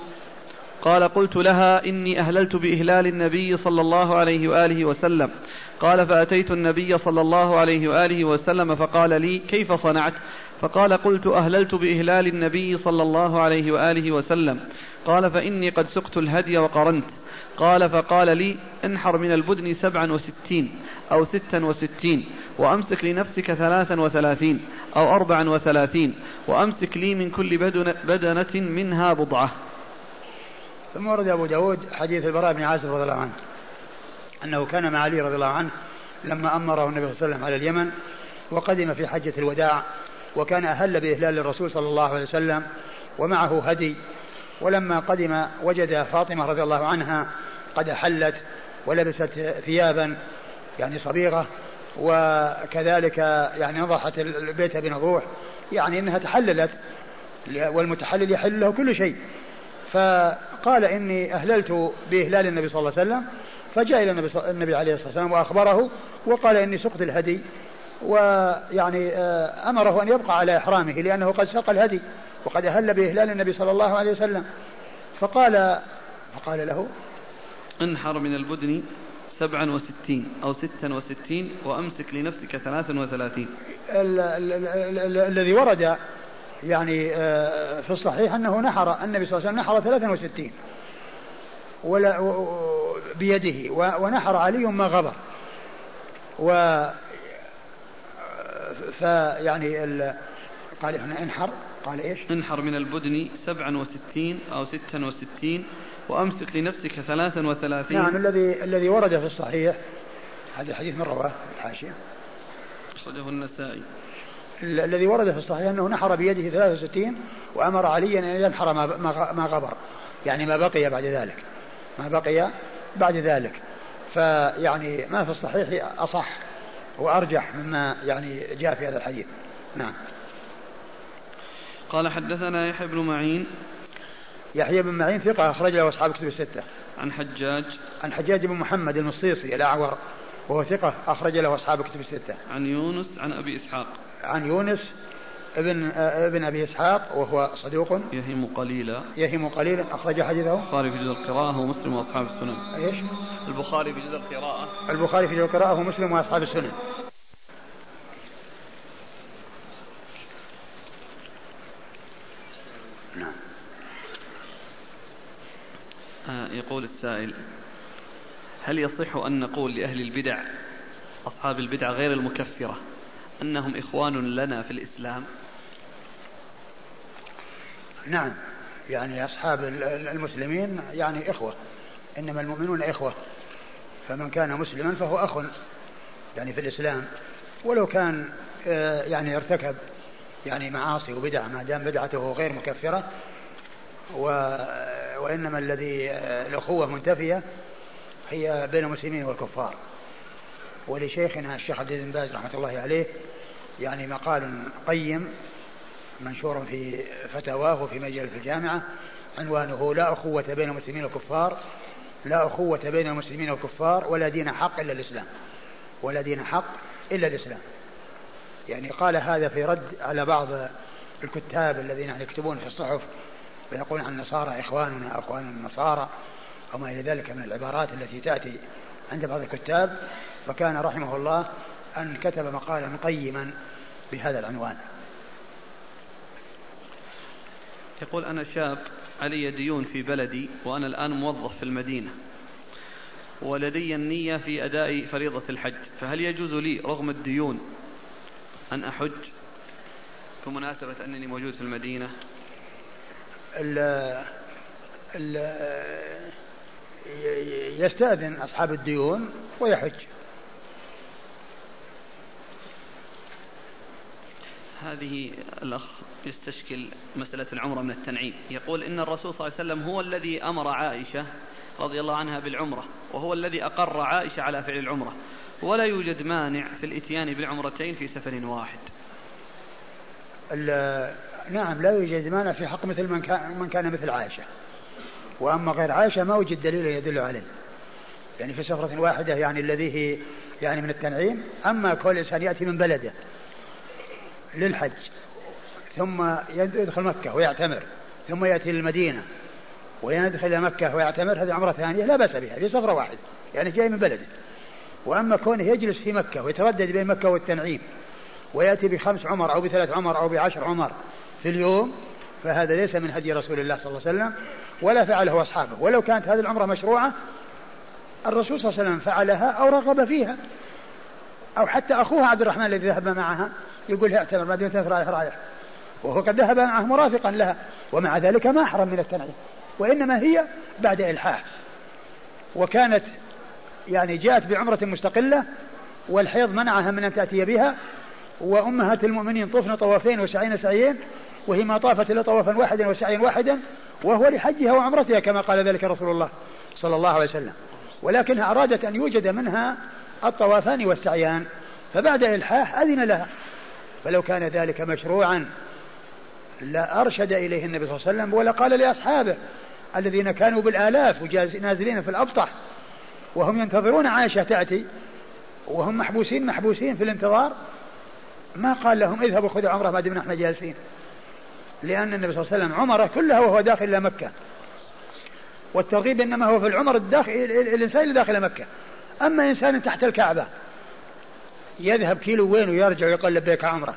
قال قلت لها إني أهللت بإهلال النبي صلى الله عليه وآله وسلم. قال فأتيت النبي صلى الله عليه وآله وسلم فقال لي كيف صنعت؟ فقال قلت أهللت بإهلال النبي صلى الله عليه وآله وسلم. قال فإني قد سقت الهدي وقرنت. قال فقال لي انحر من البدن سبعا وستين أو ستا وستين وأمسك لنفسك ثلاثا وثلاثين أو أربعا وثلاثين وأمسك لي من كل بدنة منها بضعة. ثم ورد أبو داود حديث البراء بن عازب رضي الله عنه أنه كان مع علي رضي الله عنه لما أمره النبي صلى الله عليه وسلم على اليمن وقدم في حجة الوداع وكان أهل بإهلال الرسول صلى الله عليه وسلم ومعه هدي ولما قدم وجد فاطمة رضي الله عنها قد حلت ولبست ثيابا يعني صبيغة وكذلك يعني نضحت البيت بنضوح يعني إنها تحللت والمتحلل يحل له كل شيء. فقال إني أهللت بإهلال النبي صلى الله عليه وسلم فجاء إلى النبي, النبي عليه الصلاة والسلام وأخبره وقال إني سقت الهدي ويعني آه، أمره أن يبقى على إحرامه لأنه قد سق الهدي وقد أهل بإهلال النبي صلى الله عليه وسلم. فقال فقال له انحر من البدن سبعا وستين أو ستا وستين وأمسك لنفسك ثلاثا وثلاثين. الذي ورد يعني آه، في الصحيح أنه نحر النبي صلى الله عليه وسلم نحر ثلاثا وستين. ولا بيده ونحر علي ما غبر و فيعني قال هنا انحر قال إيش؟ انحر من البدن سبعا وستين أو ستا وستين وأمسك لنفسك ثلاثا وثلاثين. نعم الذي الذي ورد في الصحيح. هذا الحديث من رواه الحاشية. أخرجه النسائي. الذي ورد في الصحيح أنه نحر بيده 63 وأمر عليا أن ينحر ما ما غبر. يعني ما بقي بعد ذلك. ما بقي بعد ذلك. فيعني ما في الصحيح أصح وأرجح مما يعني جاء في هذا الحديث. نعم. قال حدثنا يحيى بن معين. يحيى بن معين ثقة أخرج له أصحاب كتب الستة. عن حجاج. عن حجاج بن محمد المصيصي الأعور وهو ثقة أخرج له أصحاب كتب الستة. عن يونس عن أبي إسحاق. عن يونس ابن ابن أبي إسحاق وهو صدوق يهم قليلا. يهم قليلا أخرج حديثه. البخاري في جزء القراءة ومسلم وأصحاب السنن. إيش؟ البخاري في جزء القراءة. البخاري في جزء القراءة ومسلم وأصحاب السنن. يقول السائل هل يصح أن نقول لأهل البدع أصحاب البدع غير المكفرة؟ أنهم إخوان لنا في الإسلام. نعم يعني أصحاب المسلمين يعني إخوة إنما المؤمنون إخوة. فمن كان مسلما فهو أخ يعني في الإسلام. ولو كان آه، يعني ارتكب يعني معاصي وبدع ما دام بدعته غير مكفرة و وإنما الذي آه، الأخوة منتفية هي بين المسلمين والكفار. ولشيخنا الشيخ عبد بن باز رحمة الله عليه يعني مقال قيم منشور في فتاواه وفي مجلة الجامعة عنوانه لا أخوة بين المسلمين والكفار لا أخوة بين المسلمين والكفار ولا دين حق إلا الإسلام ولا دين حق إلا الإسلام. يعني قال هذا في رد على بعض الكتاب الذين يكتبون في الصحف ويقولون عن النصارى إخواننا أخوان النصارى أو ما إلى ذلك من العبارات التي تأتي عند بعض الكتاب فكان رحمه الله أن كتب مقالا قيما بهذا العنوان. يقول أنا شاب علي ديون في بلدي وأنا الآن موظف في المدينة. ولدي النية في أداء فريضة الحج فهل يجوز لي رغم الديون أن أحج بمناسبة أنني موجود في المدينة؟ ال ال يستأذن أصحاب الديون ويحج. هذه الأخ يستشكل مسألة العمرة من التنعيم. يقول إن الرسول صلى الله عليه وسلم هو الذي أمر عائشة رضي الله عنها بالعمرة وهو الذي أقر عائشة على فعل العمرة. ولا يوجد مانع في الإتيان بالعمرتين في سفر واحد. نعم لا يوجد مانع في حق مثل من كان, من كان مثل عائشة. وأما غير عائشة ما وجد دليل يدل عليه. يعني في سفرة واحدة يعني الذي هي يعني من التنعيم. أما كل إنسان يأتي من بلده للحج ثم يدخل مكة ويعتمر ثم يأتي للمدينة ويدخل مكة ويعتمر هذه عمرة ثانية لا بأس بها في سفرة واحدة يعني جاي من بلده. وأما كونه يجلس في مكة ويتردد بين مكة والتنعيم ويأتي بخمس عمر أو بثلاث عمر أو بعشر عمر في اليوم فهذا ليس من هدي رسول الله صلى الله عليه وسلم ولا فعله أصحابه. ولو كانت هذه العمرة مشروعة الرسول صلى الله عليه وسلم فعلها أو رغب فيها. أو حتى أخوها عبد الرحمن الذي ذهب معها يقول اعتمر ما ثلاث رايح رايح. وهو قد ذهب معه مرافقا لها. ومع ذلك ما أحرم من التنعيم. وإنما هي بعد إلحاح. وكانت يعني جاءت بعمرة مستقلة والحيض منعها من أن تأتي بها. وأمهات المؤمنين طفن طوافين وسعين سعيين وهي ما طافت إلا طوافا واحدا وسعيا واحدا وهو لحجها وعمرتها كما قال ذلك رسول الله صلى الله عليه وسلم. ولكنها أرادت أن يوجد منها الطوافان والسعيان. فبعد إلحاح أذن لها. فلو كان ذلك مشروعا لا أرشد إليه النبي صلى الله عليه وسلم ولا قال لأصحابه الذين كانوا بالآلاف ونازلين في الأبطح وهم ينتظرون عائشة تأتي وهم محبوسين محبوسين في الانتظار ما قال لهم اذهبوا خذوا عمرة ما دمنا إحنا جالسين. لأن النبي صلى الله عليه وسلم عمره كلها وهو داخل إلى مكة. والترغيب إنما هو في العمر الداخل الإنسان اللي داخل مكة. أما إنسان تحت الكعبة يذهب كيلو وين ويرجع ويقول لبيك عمرة.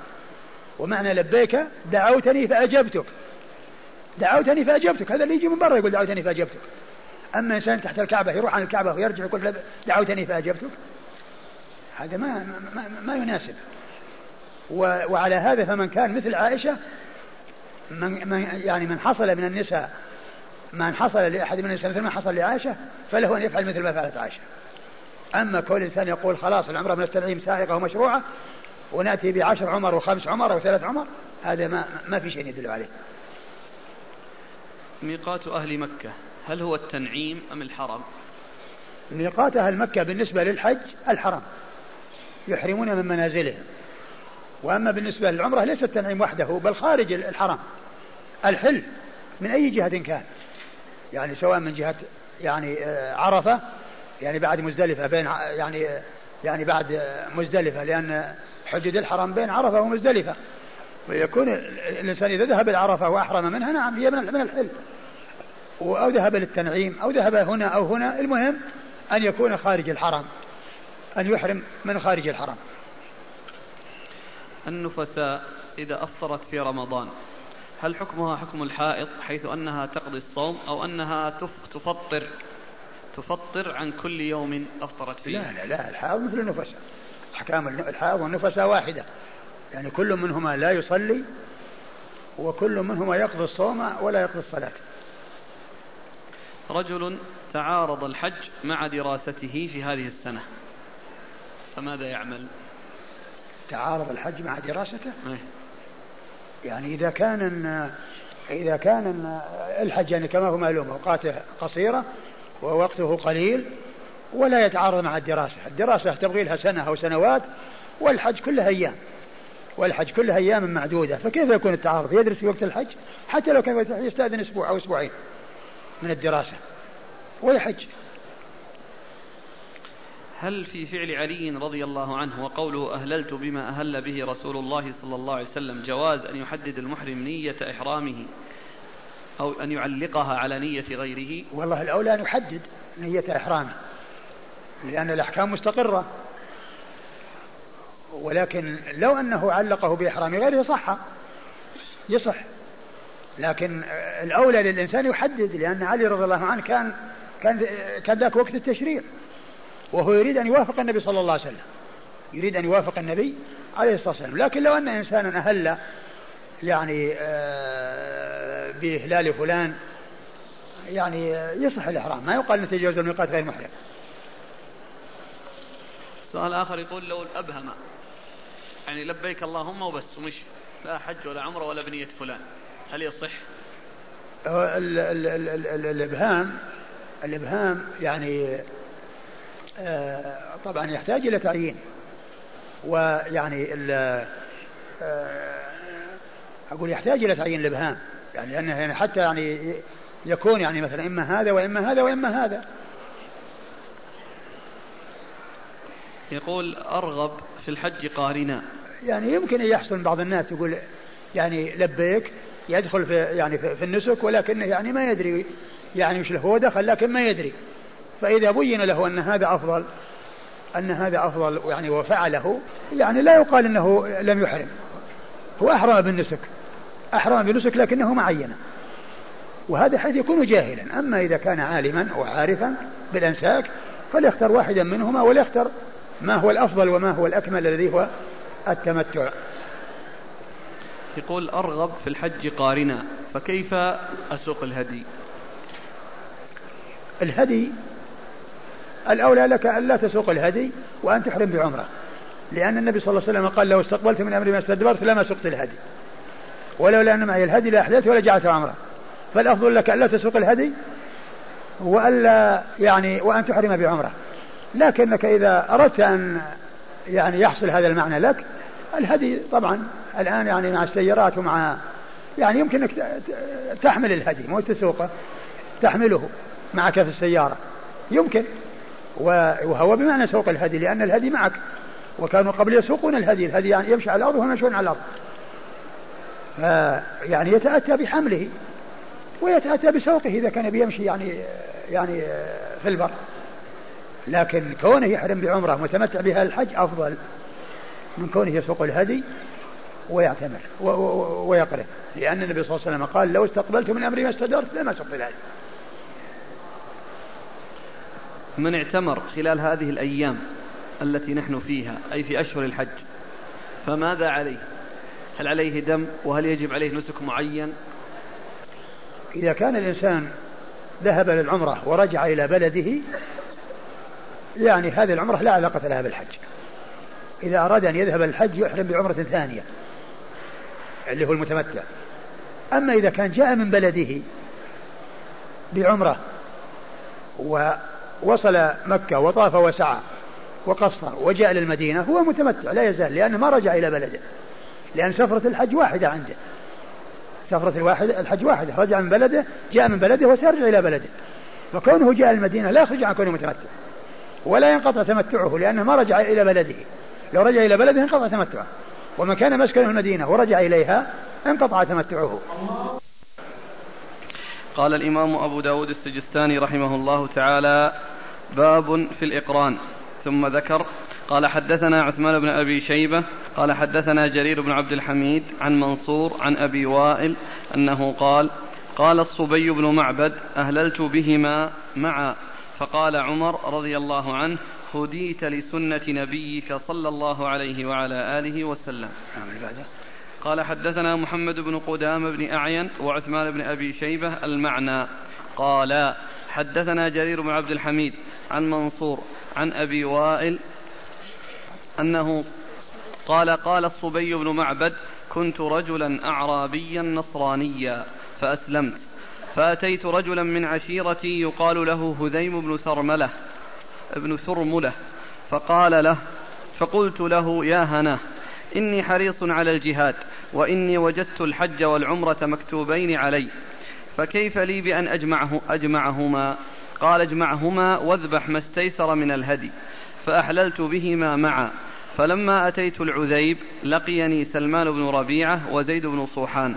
ومعنى لبيك دعوتني فأجبتك. دعوتني فأجبتك. هذا اللي يجي من برا يقول دعوتني فأجبتك. أما إنسان تحت الكعبة يروح عن الكعبة ويرجع يقول دعوتني فأجبتك. هذا ما ما, ما يناسب. وعلى هذا فمن كان مثل عائشة من, من يعني من حصل من النساء من حصل لأحد من النساء مثل ما حصل لعائشة فله أن يفعل مثل ما فعلت عائشة. أما كل إنسان يقول خلاص العمرة من التنعيم سائقة ومشروعة ونأتي بعشر عمر وخمس عمر وثلاث عمر هذا ما, ما في شيء يدل عليه. ميقات أهل مكة هل هو التنعيم أم الحرم؟ ميقات أهل مكة بالنسبة للحج الحرم يحرمون من منازلهم. وأما بالنسبة للعمرة ليس التنعيم وحده بل خارج الحرم. الحل من أي جهة كان؟ يعني سواء من جهة يعني آه، عرفة يعني بعد مزدلفة بين يعني يعني بعد مزدلفة لأن حدود الحرم بين عرفة ومزدلفة. ويكون الإنسان إذا ذهب إلى عرفة وأحرم منها نعم هي من الحل. أو ذهب للتنعيم أو ذهب هنا أو هنا. المهم أن يكون خارج الحرم أن يحرم من خارج الحرم. النفساء إذا أفطرت في رمضان هل حكمها حكم الحائض حيث أنها تقضي الصوم أو أنها تفطر تفطر عن كل يوم أفطرت فيه؟ لا لا لا الحائض مثل النفساء. أحكام الحائض والنفساء واحدة. يعني كل منهما لا يصلي وكل منهما يقضي الصوم ولا يقضي الصلاة. رجل تعارض الحج مع دراسته في هذه السنة فماذا يعمل؟ تعارض الحج مع دراسته؟ أيه. يعني إذا كان إذا كان الحج يعني كما هو معلوم أوقاته قصيرة ووقته قليل ولا يتعارض مع الدراسة الدراسة تبغي لها سنة أو سنوات والحج كلها أيام والحج كلها أيام معدودة فكيف يكون التعارض؟ يدرس في وقت الحج حتى لو كان يستأذن أسبوع أو أسبوعين من الدراسة ويحج. هل في فعل علي رضي الله عنه وقوله أهللت بما أهل به رسول الله صلى الله عليه وسلم جواز أن يحدد المحرم نية إحرامه أو أن يعلقها على نية غيره؟ والله الأولى أن يحدد نية إحرامه لأن الأحكام مستقرة. ولكن لو أنه علقه بإحرام غيره صح يصح. لكن الأولى للإنسان يحدد لأن علي رضي الله عنه كان كان كان ذاك وقت التشريع. وهو يريد أن يوافق النبي صلى الله عليه وسلم. يريد أن يوافق النبي عليه الصلاة والسلام. لكن لو أن إنسانا أهل يعني آه، بإهلال فلان يعني يصح الإحرام. ما يقال أن تجاوز الميقات غير محرم. سؤال آخر يقول لو الأبهم يعني لبيك اللهم وبس ومش لا حج ولا عمرة ولا بنية فلان هل يصح؟ الإبهام الإبهام يعني آه، طبعا يحتاج إلى تعيين. ويعني آه، أقول يحتاج إلى تعيين الإبهام. يعني لأنه يعني حتى يعني يكون يعني مثلا إما هذا وإما هذا وإما هذا. يقول أرغب في الحج قارنا. يعني يمكن أن يحصل بعض الناس يقول يعني لبيك يدخل في يعني في النسك ولكنه يعني ما يدري يعني مش هو دخل لكن ما يدري. فإذا بين له أن هذا أفضل أن هذا أفضل يعني وفعله يعني لا يقال أنه لم يحرم. هو أحرم بالنسك أحرم بالنسك لكنه ما عينه وهذا حيث يكون جاهلا. أما إذا كان عالما وعارفا بالأنساك فليختر واحدا منهما وليختر ما هو الأفضل وما هو الأكمل الذي هو التمتع. يقول أرغب في الحج قارنا فكيف أسوق الهدي؟ الهدي الأولى لك أن لا تسوق الهدي وأن تحرم بعمرة لأن النبي صلى الله عليه وسلم قال لو استقبلت من أمري ما استدبرت لما سقت الهدي. ولولا أن معي الهدي لأحللت ولا جعلت عمرة. فالأفضل لك ألا تسوق الهدي وألا يعني وأن تحرم بعمرة. لكنك إذا أردت أن يعني يحصل هذا المعنى لك الهدي طبعا الآن يعني مع السيارات ومع يعني يمكنك تحمل الهدي مو تسوقه تحمله معك في السيارة. يمكن. وهو بمعنى سوق الهدي لأن الهدي معك. وكانوا قبل يسوقون الهدي الهدي يعني يمشي على الأرض وهم يمشون على الأرض. يعني يتأتى بحمله ويتأتى بسوقه إذا كان بيمشي يعني يعني في البر. لكن كونه يحرم بعمرة متمتع بها الحج أفضل من كونه يسوق الهدي ويعتمر ويقرب. لأن النبي صلى الله عليه وسلم قال لو استقبلت من أمري ما استدرت لما سقت الهدي. من اعتمر خلال هذه الأيام التي نحن فيها أي في أشهر الحج. فماذا عليه؟ هل عليه دم؟ وهل يجب عليه نسك معين؟ إذا كان الإنسان ذهب للعمرة ورجع إلى بلده يعني هذه العمرة لا علاقة لها بالحج. إذا أراد أن يذهب للحج يحرم بعمرة ثانية اللي هو المتمتع. أما إذا كان جاء من بلده بعمرة ووصل مكة وطاف وسعى وقصر وجاء للمدينة هو متمتع لا يزال لأنه ما رجع إلى بلده لأن سفرة الحج واحدة عنده. سفرة الواحد الحج واحدة رجع من بلده جاء من بلده وسيرجع إلى بلده. فكونه جاء المدينة لا يخرج عن كونه متمتع ولا ينقطع تمتعه لأنه ما رجع إلى بلده. لو رجع إلى بلده انقطع تمتعه. ومن كان مسكنه المدينة ورجع إليها انقطع تمتعه. قال الإمام أبو داود السجستاني رحمه الله تعالى باب في الإقران. ثم ذكر قال حدثنا عثمان بن أبي شيبة قال حدثنا جرير بن عبد الحميد عن منصور عن أبي وائل أنه قال قال الصبي بن معبد أهللت بهما معا. فقال عمر رضي الله عنه هديت لسنة نبيك صلى الله عليه وعلى آله وسلم. قال حدثنا محمد بن قدام بن أعين وعثمان بن أبي شيبة المعنى. قال حدثنا جرير بن عبد الحميد عن منصور عن أبي وائل أنه قال قال الصبي بن معبد كنت رجلا أعرابيا نصرانيا فأسلمت. فأتيت رجلا من عشيرتي يقال له هذيم بن ثرملة ابن ثرملة فقال له فقلت له يا هنا إني حريص على الجهاد وإني وجدت الحج والعمرة مكتوبين علي فكيف لي بأن أجمعه أجمعهما؟ قال اجمعهما واذبح ما استيسر من الهدي فأحللت بهما معا. فلما أتيت العذيب لقيني سلمان بن ربيعة وزيد بن صوحان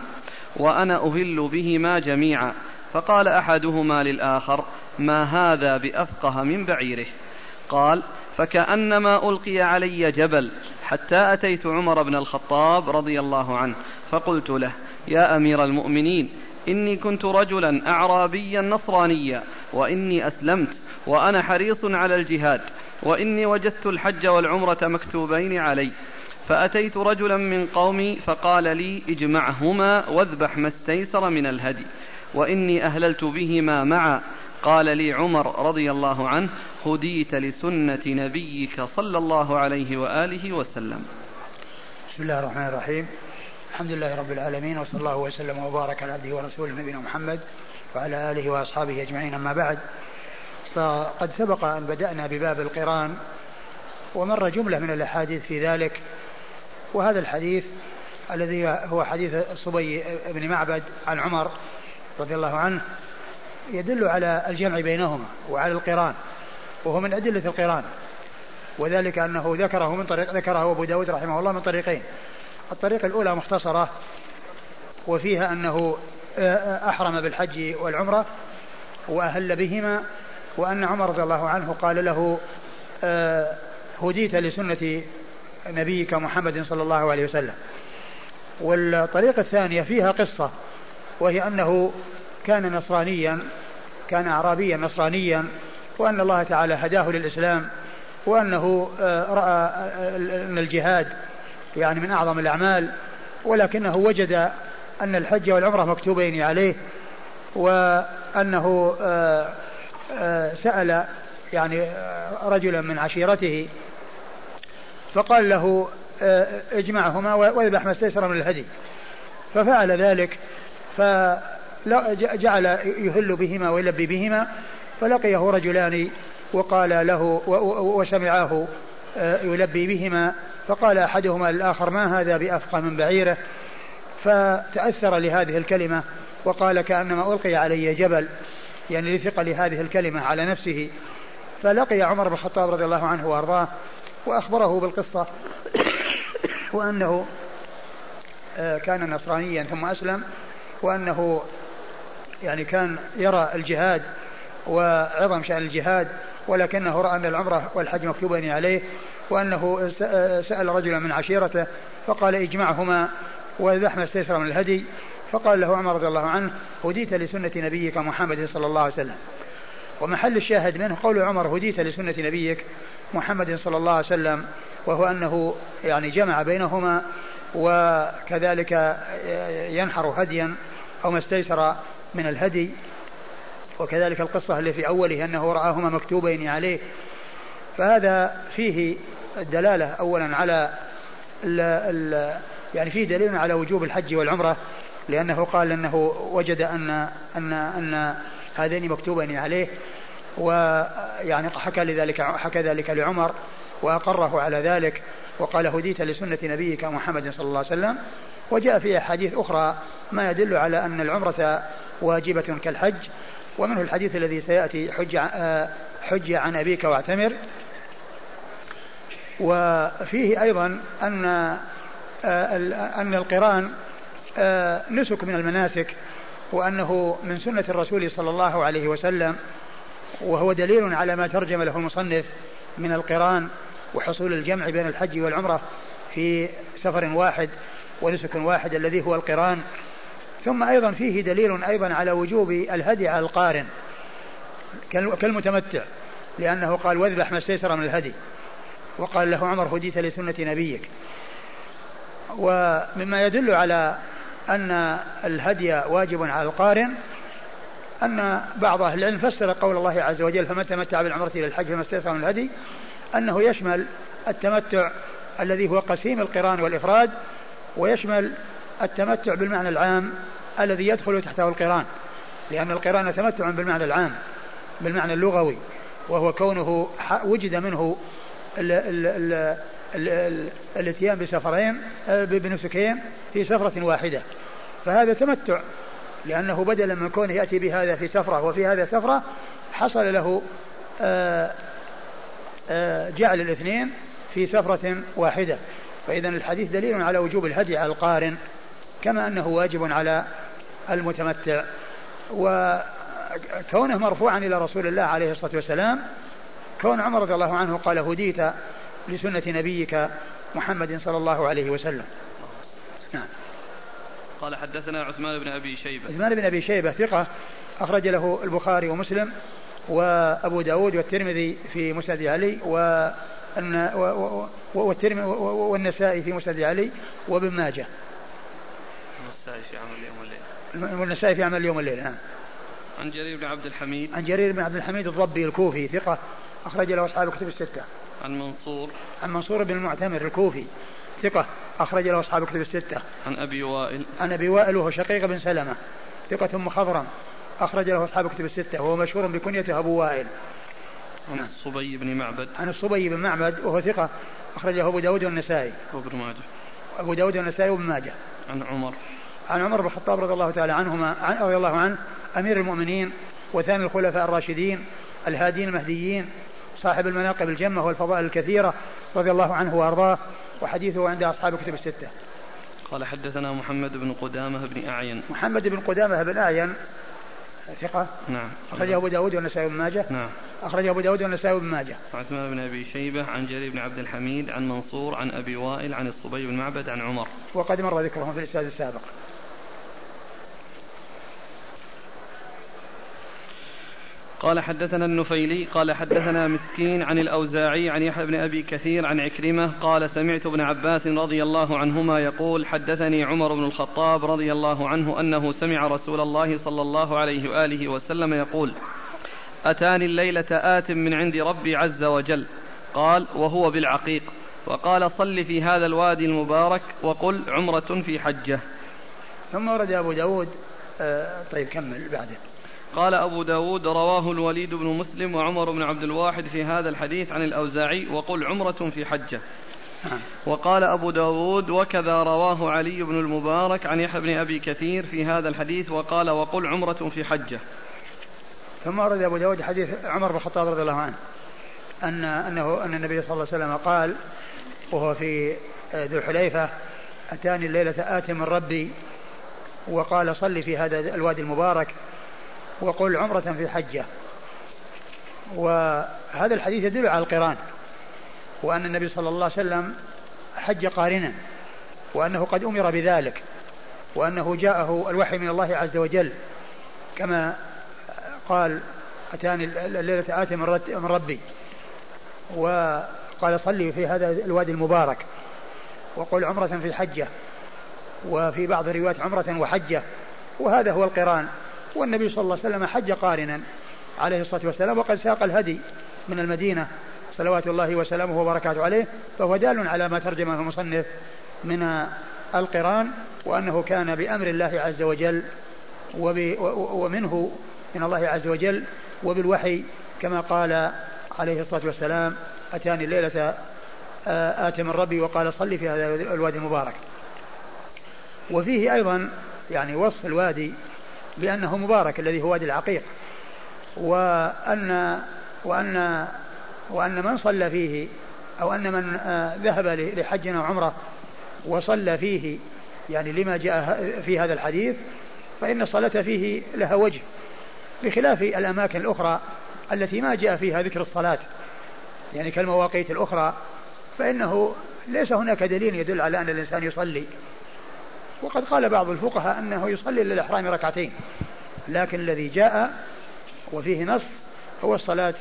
وأنا أهل بهما جميعا. فقال أحدهما للآخر ما هذا بأفقه من بعيره؟ قال فكأنما ألقي علي جبل حتى أتيت عمر بن الخطاب رضي الله عنه. فقلت له يا أمير المؤمنين إني كنت رجلا أعرابيا نصرانيا وإني أسلمت وأنا حريص على الجهاد وإني وجدت الحج والعمرة مكتوبين علي. فأتيت رجلا من قومي فقال لي اجمعهما واذبح ما استيسر من الهدي. وإني أهللت بهما معا. قال لي عمر رضي الله عنه هديت لسنة نبيك صلى الله عليه وآله وسلم. بسم الله الرحمن الرحيم. الحمد لله رب العالمين وصلى الله وسلم وبارك على عبده ورسوله نبينا محمد وعلى آله وأصحابه أجمعين أما بعد. فقد سبق أن بدأنا بباب القرآن ومر جملة من الأحاديث في ذلك وهذا الحديث الذي هو حديث الصبي بن معبد عن عمر رضي الله عنه يدل على الجمع بينهما وعلى القرآن وهو من أدلة القرآن وذلك أنه ذكره من طريق ذكره أبو داود رحمه الله من طريقين. الطريقة الأولى مختصرة وفيها أنه أحرم بالحج والعمرة وأهل بهما وأن عمر رضي الله عنه قال له هديت لسنة نبيك محمد صلى الله عليه وسلم. والطريقة الثانية فيها قصة وهي أنه كان نصرانيا كان أعرابيا نصرانيا وأن الله تعالى هداه للإسلام وأنه آه، رأى أن الجهاد يعني من أعظم الأعمال ولكنه وجد أن الحج والعمرة مكتوبين عليه وأنه آه، آه، سأل يعني رجلا من عشيرته فقال له اجمعهما واذبح ما استيسر من الهدي. ففعل ذلك فجعل يهل بهما ويلبي بهما فلقيه رجلان وقال له وسمعاه آه، يلبي بهما فقال أحدهما للاخر ما هذا بأفقه من بعيره؟ فتأثر لهذه الكلمة وقال كأنما ألقي علي جبل يعني لثقل هذه الكلمة على نفسه. فلقي عمر بن الخطاب رضي الله عنه وأرضاه وأخبره بالقصة وأنه آه، كان نصرانيا ثم أسلم وأنه يعني كان يرى الجهاد وعظم شأن الجهاد ولكنه رأى أن العمرة والحج مكتوبين عليه وأنه سأل رجلا من عشيرته فقال اجمعهما ما استيسر من الهدي فقال له عمر رضي الله عنه هديت لسنة نبيك محمد صلى الله عليه وسلم. ومحل الشاهد منه قول عمر هديت لسنة نبيك محمد صلى الله عليه وسلم. وهو أنه يعني جمع بينهما وكذلك ينحر هديا أو ما استيسر من الهدي. وكذلك القصة اللي في أوله أنه رآهما مكتوبين عليه. فهذا فيه الدلالة أولا على ال ال يعني فيه دليل على وجوب الحج والعمرة لأنه قال أنه وجد أن أن أن هذين مكتوبين عليه ويعني حكى لذلك حكى ذلك لعمر وأقره على ذلك وقال هديت لسنة نبيك محمد صلى الله عليه وسلم. وجاء في أحاديث أخرى ما يدل على أن العمرة واجبة كالحج ومنه الحديث الذي سيأتي حج, حج عن أبيك واعتمر. وفيه أيضا أن أن القرآن آه، نسك من المناسك وأنه من سنة الرسول صلى الله عليه وسلم وهو دليل على ما ترجم له المصنف من القرآن وحصول الجمع بين الحج والعمرة في سفر واحد ونسك واحد الذي هو القرآن. ثم أيضا فيه دليل أيضا على وجوب الهدي على القارن كالمتمتع لأنه قال واذبح ما استيسر من الهدي وقال له عمر هديت لسنة نبيك. ومما يدل على أن الهدي واجب على القارن أن بعض أهل العلم فسر قول الله عز وجل فمن تمتع بالعمرة إلى الحج فما استيسر من الهدي أنه يشمل التمتع الذي هو قسيم القران والإفراد ويشمل التمتع بالمعنى العام الذي يدخل تحته القران لأن القران تمتع بالمعنى العام بالمعنى اللغوي وهو كونه وجد منه الاتيان بسفرين آه، بنسكين في سفرة واحدة. فهذا تمتع لأنه بدلا من كونه يأتي بهذا في سفرة وفي هذا سفرة حصل له آه، آه، جعل الاثنين في سفرة واحدة. فإذا الحديث دليل على وجوب الهدي على القارن كما أنه واجب على المتمتع. وكونه مرفوعا إلى رسول الله عليه الصلاة والسلام كون عمر رضي الله عنه قال هديت لسنة نبيك محمد صلى الله عليه وسلم. نعم. قال حدثنا عثمان بن أبي شيبة. عثمان بن أبي شيبة ثقة أخرج له البخاري ومسلم وأبو داود والترمذي في مسند علي و والنسائي في مسند علي وابن ماجه. النسائي في عمل اليوم والليل. والنسائي في عمل اليوم والليل نعم. عن جرير بن عبد الحميد. عن جرير بن عبد الحميد الضبي الكوفي ثقة أخرج له أصحاب الكتب الستة. عن منصور عن منصور بن المعتمر الكوفي ثقة أخرج له أصحاب الكتب الستة. عن أبي وائل. عن أبي وائل وهو شقيق بن سلمة ثقة مخضرم أخرج له أصحاب الكتب الستة وهو مشهور بكنيته أبو وائل. عن الصبي بن معبد. عن الصبي بن معبد وهو ثقة أخرجه أبو داود والنسائي. وابن ماجه. أبو داود والنسائي وابن ماجه. عن عمر. عن عمر بن الخطاب رضي الله تعالى عنهما رضي الله عنه أمير المؤمنين وثاني الخلفاء الراشدين الهادين المهديين صاحب المناقب الجمة والفضائل الكثيرة رضي الله عنه وأرضاه وحديثه عند أصحاب الكتب الستة. قال حدثنا محمد بن قدامة بن أعين. محمد بن قدامة بن أعين ثقة؟ نعم. أخرجه أبو داود والنسائي بن ماجه. نعم. أخرجه أبو داود والنسائي بن ماجه. عثمان بن أبي شيبة عن جرير بن عبد الحميد عن منصور عن أبي وائل عن الصبي بن معبد عن عمر. وقد مر ذكرهم في الإسناد السابق قال حدثنا النفيلي قال حدثنا مسكين عن الأوزاعي عن يحيى بن أبي كثير عن عكرمة قال سمعت ابن عباس رضي الله عنهما يقول حدثني عمر بن الخطاب رضي الله عنه أنه سمع رسول الله صلى الله عليه وآله وسلم يقول أتاني الليلة آت من عند ربي عز وجل قال وهو بالعقيق وقال صل في هذا الوادي المبارك وقل عمرة في حجة ثم ورد أبو داود آه طيب كمل بعده قال أبو داود رواه الوليد بن مسلم وعمر بن عبد الواحد في هذا الحديث عن الأوزاعي وقل عمرة في حجة نعم. وقال أبو داود وكذا رواه علي بن المبارك عن يحيى بن أبي كثير في هذا الحديث وقال وقل عمرة في حجة ثم ورد أبو داود حديث عمر بن الخطاب رضي الله عنه أن أنه أن النبي صلى الله عليه وسلم قال وهو في ذو الحليفة أتاني الليلة آت من ربي وقال صلي في هذا الوادي المبارك وقل عمرة في حجة. وهذا الحديث يدل على القران. وأن النبي صلى الله عليه وسلم حج قارنا. وأنه قد أمر بذلك. وأنه جاءه الوحي من الله عز وجل. كما قال أتاني الليلة آتي من ربي. وقال صلي في هذا الوادي المبارك. وقل عمرة في الحجة وفي بعض الروايات عمرة وحجة. وهذا هو القران. والنبي صلى الله عليه وسلم حج قارنا عليه الصلاة والسلام وقد ساق الهدي من المدينة صلوات الله وسلامه وبركاته عليه فهو دال على ما ترجمه المصنف من القرآن وأنه كان بأمر الله عز وجل ومنه من الله عز وجل وبالوحي كما قال عليه الصلاة والسلام أتاني الليلة آه، آت من ربي وقال صلي في هذا الوادي المبارك. وفيه أيضا يعني وصف الوادي بأنه مبارك الذي هو وادي العقيق. وأن وأن وأن من صلى فيه أو أن من آه، ذهب لحج أو عمرة وصلى فيه يعني لما جاء في هذا الحديث فإن الصلاة فيه لها وجه بخلاف الأماكن الأخرى التي ما جاء فيها ذكر الصلاة. يعني كالمواقيت الأخرى فإنه ليس هناك دليل يدل على أن الإنسان يصلي. وقد قال بعض الفقهاء أنه يصلي للإحرام ركعتين. لكن الذي جاء وفيه نص هو الصلاة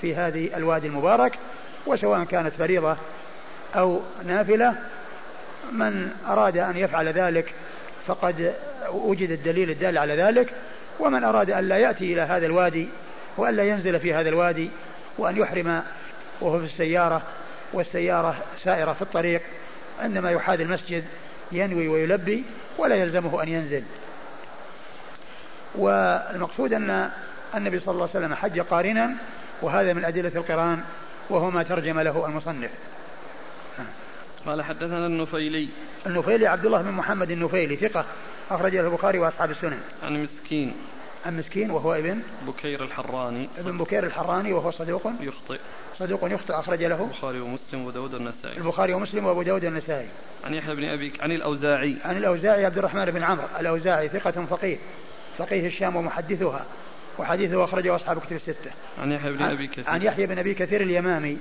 في هذه الوادي المبارك وسواء كانت فريضة أو نافلة من أراد أن يفعل ذلك فقد وجد الدليل الدال على ذلك ومن أراد أن لا يأتي إلى هذا الوادي وأن لا ينزل في هذا الوادي وأن يحرم وهو في السيارة والسيارة سائرة في الطريق عندما يحاذي المسجد ينوي ويلبي ولا يلزمه أن ينزل. والمقصود أن النبي صلى الله عليه وسلم حج قارنا وهذا من أدلة القرآن وهو ما ترجم له المصنف. قال حدثنا النفيلي. النفيلي عبد الله بن محمد النفيلي ثقة أخرج له البخاري وأصحاب السنن. عن مسكين. عن مسكين وهو ابن بكير الحراني. ابن بكير الحراني وهو صدوق يخطئ. صدوق يخطئ أخرج له البخاري ومسلم وأبو داود النسائي البخاري ومسلم وأبو داود النسائي عن يحيى بن أبي عن الأوزاعي. عن الأوزاعي عبد الرحمن بن عمرو. الأوزاعي ثقة فقيه. فقيه الشام ومحدثها. وحديثه أخرجه أصحاب كتب الستة. عن يحيى بن أبي كثير. عن يحيى بن أبي كثير اليمامي.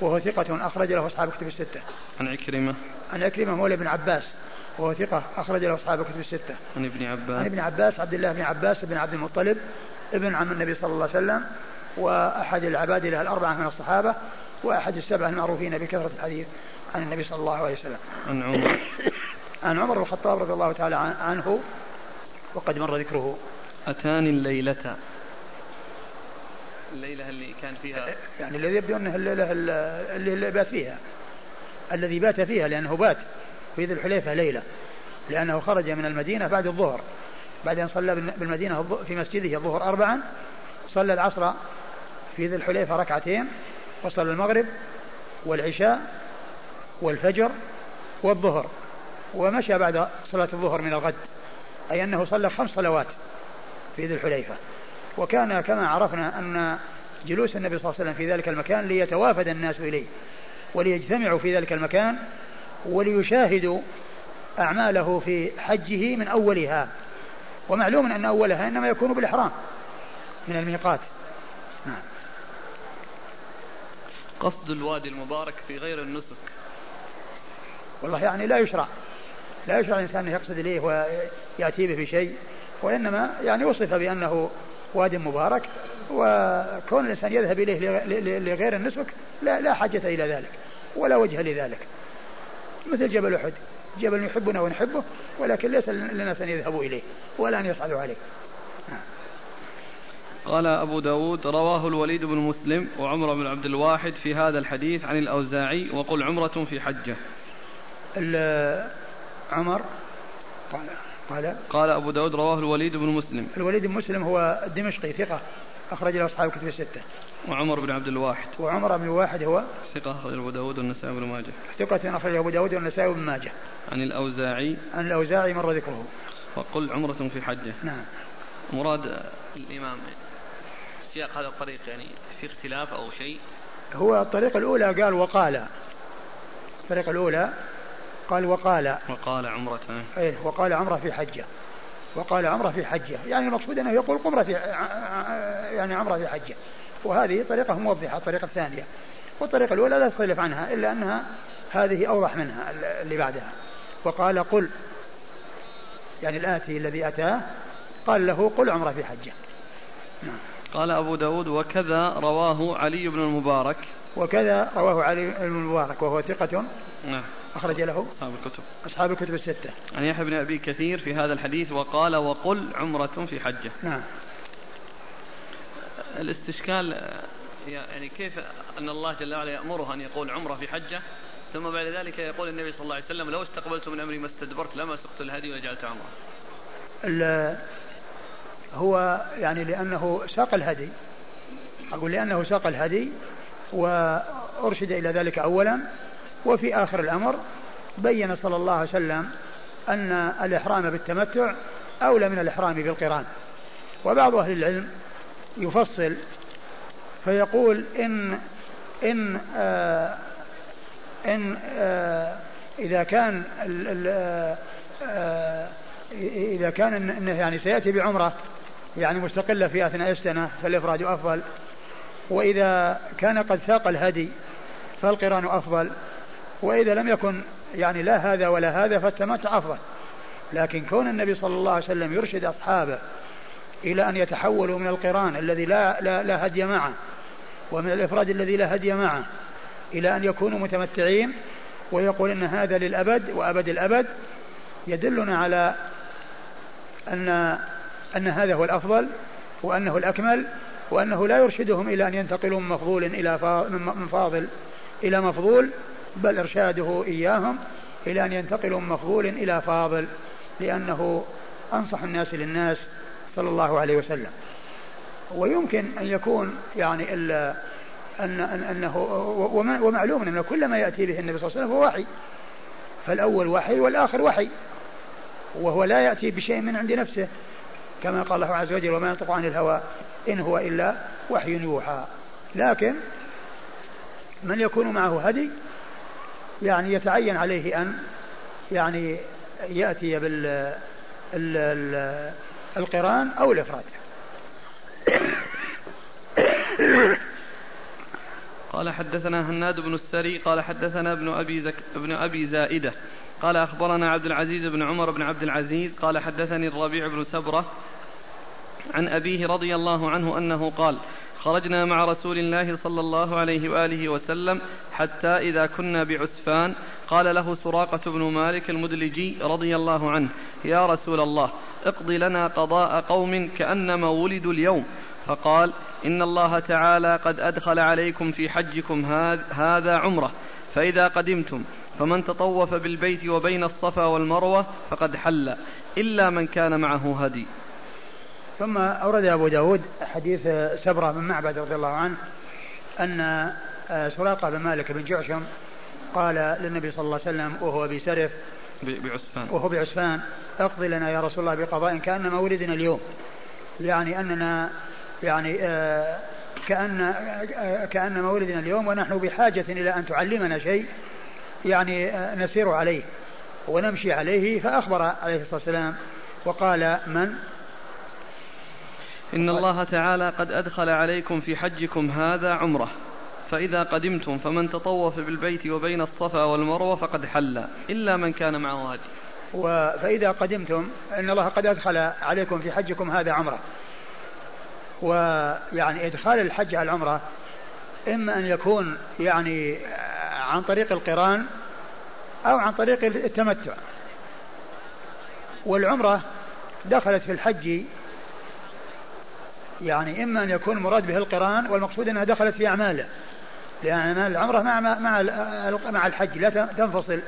وهو ثقة أخرج له أصحاب كتب الستة. عن عكرمة. عن عكرمة مولى بن عباس. وهو ثقة أخرج له أصحاب كتب الستة. عن ابن عباس. عن ابن عباس عبد الله بن عباس بن عبد المطلب ابن عم النبي صلى الله عليه وسلم وأحد العباد له الأربعة من الصحابة وأحد السبعة المعروفين بكثرة الحديث عن النبي صلى الله عليه وسلم. عن عمر. عن عمر بن الخطاب رضي الله تعالى عنه وقد مر ذكره. أتاني الليلة. الليلة اللي كان فيها يعني الذي يبدو أنه الليلة اللي بات فيها. الذي بات فيها لأنه بات. في ذي الحليفة ليلة لأنه خرج من المدينة بعد الظهر بعد أن صلى بالمدينة في مسجده الظهر أربعا صلى العصر في ذي الحليفة ركعتين وصلى المغرب والعشاء والفجر والظهر ومشى بعد صلاة الظهر من الغد أي أنه صلى خمس صلوات في ذي الحليفة. وكان كما عرفنا أن جلوس النبي صلى الله عليه وسلم في ذلك المكان ليتوافد الناس إليه وليجتمعوا في ذلك المكان وليشاهدوا أعماله في حجه من أولها. ومعلوم أن أولها إنما يكون بالإحرام من الميقات. نعم. قصد الوادي المبارك في غير النسك. والله يعني لا يشرع. لا يشرع الإنسان أن يقصد إليه ويأتي به بشيء وإنما يعني وصف بأنه واد مبارك وكون الإنسان يذهب إليه لغير النسك لا, لا حاجة إلى ذلك ولا وجه لذلك. مثل جبل أحد. جبل يحبنا ونحبه ولكن ليس للناس أن يذهبوا إليه ولا أن يصعدوا عليه. قال أبو داود رواه الوليد بن مسلم وعمر بن عبد الواحد في هذا الحديث عن الأوزاعي وقل عمرة في حجة. عمر قال قال قال أبو داود رواه الوليد بن مسلم. الوليد بن مسلم هو الدمشقي ثقة أخرج له أصحاب الكتب الستة. وعمر بن عبد الواحد. وعمر بن الواحد هو ثقة أخرج أبو داود والنسائي بن ماجه. ثقة أخرج أبو داود والنسائي بن ماجه. عن الأوزاعي. عن الأوزاعي مر ذكره. وقل عمرة في حجة. نعم. مراد الإمام سياق هذا الطريق يعني في اختلاف أو شيء؟ هو الطريقة الأولى قال وقال. الطريقة الأولى قال وقال. وقال عمرة. إيه وقال عمرة في حجة. وقال عمرة في حجة. يعني المقصود أنه يقول قمرة في يعني عمرة في حجة. وهذه طريقة موضحة الطريقة الثانية. والطريقة الأولى لا تختلف عنها إلا أنها هذه أوضح منها اللي بعدها. وقال قل يعني الآتي الذي أتاه قال له قل عمرة في حجة. نعم. قال أبو داود وكذا رواه علي بن المبارك. وكذا رواه علي بن المبارك وهو ثقة نعم. أخرج له أصحاب الكتب. أصحاب الكتب الستة. عن يحيى بن أبي كثير في هذا الحديث وقال وقل عمرة في حجة. نعم. الاستشكال يعني كيف أن الله جل وعلا يأمره أن يقول عمرة في حجة ثم بعد ذلك يقول النبي صلى الله عليه وسلم لو استقبلت من أمري ما استدبرت لما سقت الهدي وجعلت عمرة. هو يعني لأنه ساق الهدي أقول لأنه ساق الهدي وأرشد إلى ذلك أولا وفي آخر الأمر بين صلى الله عليه وسلم أن الإحرام بالتمتع أولى من الإحرام بالقران. وبعض أهل العلم يفصل فيقول إن إن آه إن آه إذا كان آه إذا كان إنه يعني سيأتي بعمرة يعني مستقلة في أثناء السنة فالإفراد أفضل. وإذا كان قد ساق الهدي فالقران أفضل. وإذا لم يكن يعني لا هذا ولا هذا فالتمتع أفضل. لكن كون النبي صلى الله عليه وسلم يرشد أصحابه إلى أن يتحولوا من القرآن الذي لا, لا, لا هدي معه ومن الإفراد الذي لا هدي معه إلى أن يكونوا متمتعين ويقول إن هذا للأبد وأبد الأبد. يدلنا على أن أن هذا هو الأفضل وأنه الأكمل وأنه لا يرشدهم إلى أن ينتقلوا من مفضول إلى من فاضل إلى مفضول بل إرشاده إياهم إلى أن ينتقلوا من مفضول إلى فاضل لأنه أنصح الناس للناس صلى الله عليه وسلم. ويمكن أن يكون يعني أن أنه ومعلوم أن كل ما يأتي به النبي صلى الله عليه وسلم هو وحي. فالأول وحي والآخر وحي. وهو لا يأتي بشيء من عند نفسه. كما قال الله عز وجل وما ينطق عن الهوى إن هو إلا وحي يوحى. لكن من يكون معه هدي يعني يتعين عليه أن يعني يأتي بال ال ال القران أو الإفراد. قال حدثنا هناد بن السري قال حدثنا ابن أبي, زك ابن أبي زائدة. قال أخبرنا عبد العزيز بن عمر بن عبد العزيز قال حدثني الربيع بن سبرة عن أبيه رضي الله عنه أنه قال خرجنا مع رسول الله صلى الله عليه وآله وسلم حتى إذا كنا بعسفان قال له سراقة بن مالك المدلجي رضي الله عنه يا رسول الله اقض لنا قضاء قوم كأنما ولدوا اليوم. فقال إن الله تعالى قد أدخل عليكم في حجكم هذا عمرة فإذا قدمتم فمن تطوف بالبيت وبين الصفا والمروة فقد حل إلا من كان معه هدي. ثم أورد أبو داود حديث سبرة بن معبد رضي الله عنه أن آه، سراقة بن مالك بن جعشم قال للنبي صلى الله عليه وسلم وهو بسرف بعسفان. وهو بعسفان اقضي لنا يا رسول الله بقضاء كأنما ولدنا اليوم. يعني أننا يعني آه كأن آه كأن مولدنا اليوم ونحن بحاجة إلى أن تعلمنا شيء يعني آه نسير عليه ونمشي عليه. فأخبر عليه الصلاة والسلام وقال من؟ إن الله تعالى قد أدخل عليكم في حجكم هذا عمرة. فإذا قدمتم فمن تطوف بالبيت وبين الصفا والمروة فقد حل إلا من كان معه هدي فإذا قدمتم إن الله قد أدخل عليكم في حجكم هذا عمرة. ويعني إدخال الحج على العمرة إما أن يكون يعني عن طريق القران أو عن طريق التمتع. والعمرة دخلت في الحج يعني إما أن يكون المراد به القران والمقصود أنها دخلت في أعماله. لأن العمرة مع مع مع الحج لا تنفصل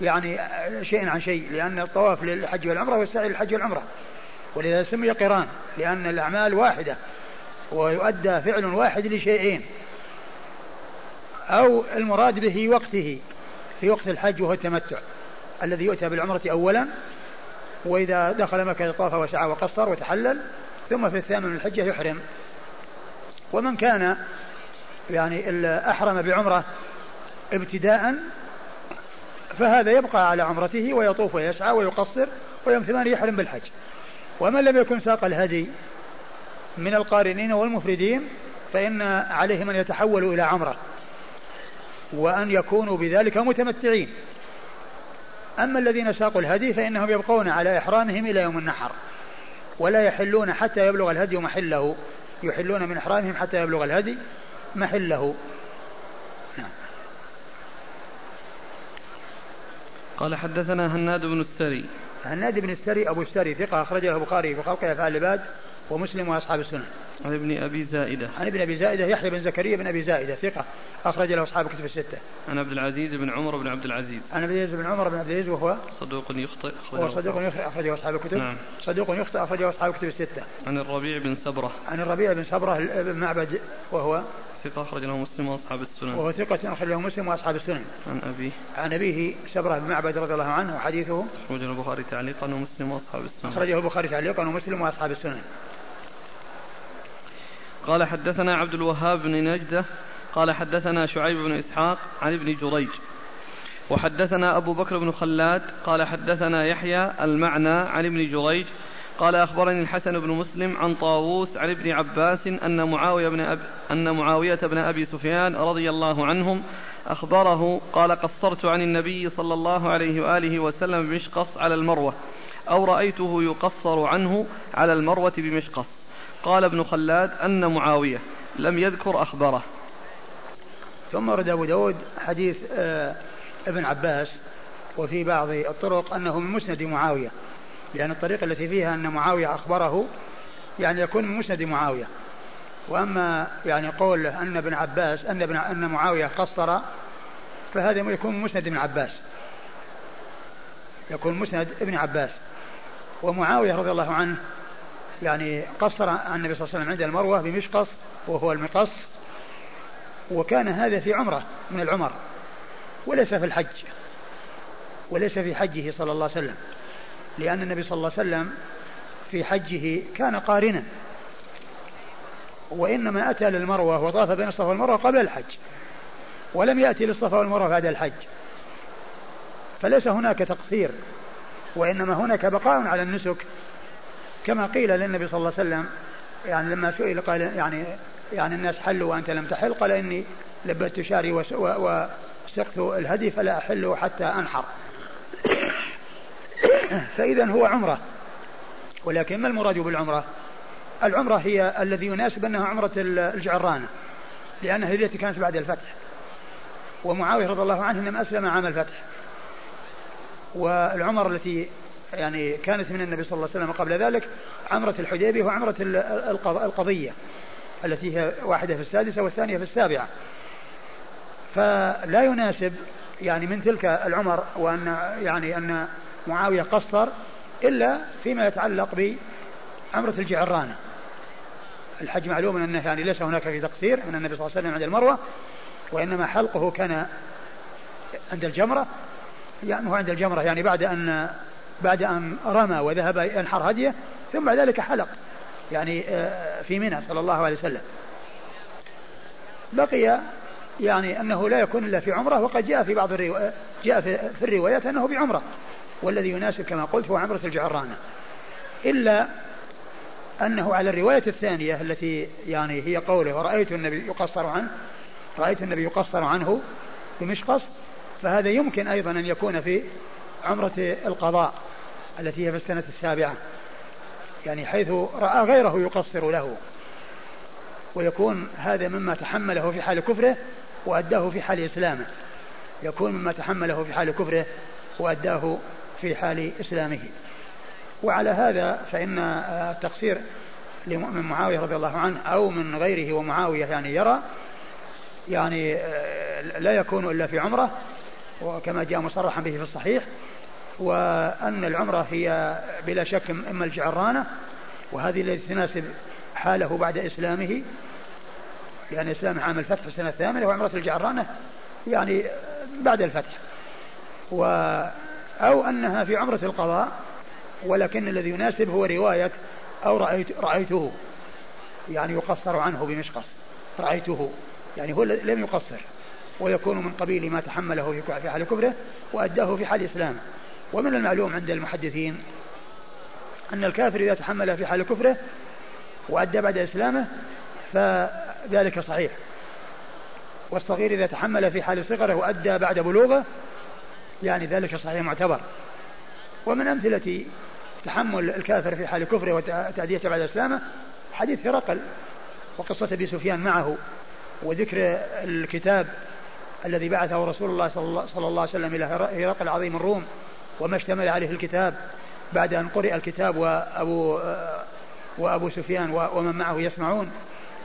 يعني شيء عن شيء لأن الطواف للحج والعمرة والسعي للحج والعمرة. ولذا سمي قران لأن الأعمال واحدة ويؤدى فعل واحد لشيئين. أو المراد به وقته في وقت الحج وهو التمتع الذي يؤتى بالعمرة أولا وإذا دخل مكة طاف وسعى وقصر وتحلل ثم في الثامن من الحجة يحرم. ومن كان يعني أحرم بعمرة ابتداء فهذا يبقى على عمرته ويطوف ويسعى ويقصر ويوم ثمان يحرم بالحج. ومن لم يكن ساق الهدي من القارنين والمفردين فإن عليهم أن يتحولوا إلى عمرة وأن يكونوا بذلك متمتعين. أما الذين ساقوا الهدي فإنهم يبقون على إحرامهم إلى يوم النحر ولا يحلون حتى يبلغ الهدي محله. يحلون من إحرامهم حتى يبلغ الهدي محله. نعم. قال حدثنا هناد بن السري. هناد بن السري أبو السري ثقة أخرجه البخاري في خلق أفعال العباد ومسلم وأصحاب السنن عن ابن أبي زائدة. عن ابن أبي زائدة يحيى بن زكريا بن أبي زائدة ثقة أخرج له أصحاب كتب الستة. عن عبد العزيز بن عمر بن عبد العزيز. عن عبد العزيز بن عمر بن عبد العزيز وهو صدوق يخطئ هو صدوق يخطئ أخرجه أصحاب الكتب. نعم. صدوق يخطئ أخرجه أصحاب كتب الستة. عن الربيع بن سبرة. عن الربيع بن سبرة بن معبد وهو ثقة أخرج له مسلم وأصحاب السنن. وهو ثقة أخرج له مسلم وأصحاب السنن. عن أبيه. عن أبيه سبرة بن معبد رضي الله عنه وحديثه. أخرجه البخاري تعليقا ومسلم وأصحاب السنن. أخرجه البخاري تعليقا ومسلم وأصحاب السنن. قال حدثنا عبد الوهاب بن نجدة. قال حدثنا شعيب بن إسحاق عن ابن جريج. وحدثنا أبو بكر بن خلاد. قال حدثنا يحيى المعنى عن ابن جريج. قال أخبرني الحسن بن مسلم عن طاووس عن ابن عباس أن معاوية بن أب أن معاوية بن أبي سفيان رضي الله عنهم أخبره قال قصرت عن النبي صلى الله عليه وآله وسلم بمشقص على المروة أو رأيته يقصر عنه على المروة بمشقص. قال ابن خلاد أن معاوية لم يذكر أخبره. ثم ورد أبو داود حديث آه ابن عباس وفي بعض الطرق أنه من مسند معاوية. لأن الطريقة التي فيها أن معاوية أخبره يعني يكون من مسند معاوية. وأما يعني قول أن ابن عباس أن ابن أن معاوية قصر فهذا يكون مسند ابن عباس. يكون مسند ابن عباس. ومعاوية رضي الله عنه يعني قصر عن النبي صلى الله عليه وسلم عند المروة بمشقص وهو المقص. وكان هذا في عمرة من العمر وليس في الحج وليس في حجه صلى الله عليه وسلم. لأن النبي صلى الله عليه وسلم في حجه كان قارنا. وإنما أتى للمروة وطاف بين الصفا والمروة قبل الحج ولم يأتي للصفا والمروة بعد الحج. فليس هناك تقصير وإنما هناك بقاء على النسك. كما قيل للنبي صلى الله عليه وسلم يعني لما سئل قال يعني يعني الناس حلوا وأنت لم تحل قال إني لبت شعري وسقت الهدي فلا أحل حتى أنحر. فإذا هو عمرة. ولكن ما المراد بالعمرة؟ العمرة هي الذي يناسب أنها عمرة الجعرانة لأنها هي التي كانت بعد الفتح. ومعاوية رضي الله عنه إنما أسلم عام الفتح. والعمر التي يعني كانت من النبي صلى الله عليه وسلم قبل ذلك عمرة الحديبية وعمرة القضية التي هي واحدة في السادسة والثانية في السابعة. فلا يناسب يعني من تلك العمر وأن يعني أن معاوية قصر إلا فيما يتعلق بعمرة الجعرانة. الحج معلوم أنه يعني ليس هناك في تقصير من النبي صلى الله عليه وسلم عند المروة وإنما حلقه كان عند الجمرة. يعني هو عند الجمرة يعني بعد أن بعد أن رمى وذهب ينحر هديه ثم بعد ذلك حلق. يعني آه، في منى صلى الله عليه وسلم. بقي يعني أنه لا يكون إلا في عمرة وقد جاء في بعض الروايات جاء في الروايات أنه بعمرة. والذي يناسب كما قلت هو عمرة الجعرانة. إلا أنه على الرواية الثانية التي يعني هي قوله ورأيت النبي يقصر عنه رأيت النبي يقصر عنه بمشقص فهذا يمكن أيضا أن يكون في عمرة القضاء التي هي في السنة السابعة يعني حيث رأى غيره يقصر له ويكون هذا مما تحمله في حال كفره وأداه في حال إسلامه. يكون مما تحمله في حال كفره وأداه في حال إسلامه. وعلى هذا فإن التقصير من معاوية رضي الله عنه أو من غيره ومعاوية يعني يرى يعني لا يكون إلا في عمرة وكما جاء مصرحا به في الصحيح وأن العمرة هي بلا شك إما الجعرانة وهذه التي تناسب حاله بعد إسلامه يعني إسلامه عام الفتح السنة الثامنة وعمرة الجعرانة يعني بعد الفتح. أو أنها في عمرة القضاء ولكن الذي يناسب هو رواية أو رأيت رأيته. يعني يقصر عنه بمشقص. رأيته. يعني هو لم يقصر. ويكون من قبيل ما تحمله في حال كفره وأداه في حال إسلامه. ومن المعلوم عند المحدثين أن الكافر إذا تحمل في حال كفره وأدى بعد إسلامه فذلك صحيح. والصغير إذا تحمل في حال صغره وأدى بعد بلوغه يعني ذلك صحيح معتبر. ومن أمثلة تحمل الكافر في حال كفره وتأديته بعد إسلامه حديث هرقل وقصة أبي سفيان معه وذكر الكتاب الذي بعثه رسول الله صلى الله عليه وسلم إلى هرقل عظيم الروم وما اشتمل عليه الكتاب بعد أن قرئ الكتاب وأبو وأبو سفيان ومن معه يسمعون.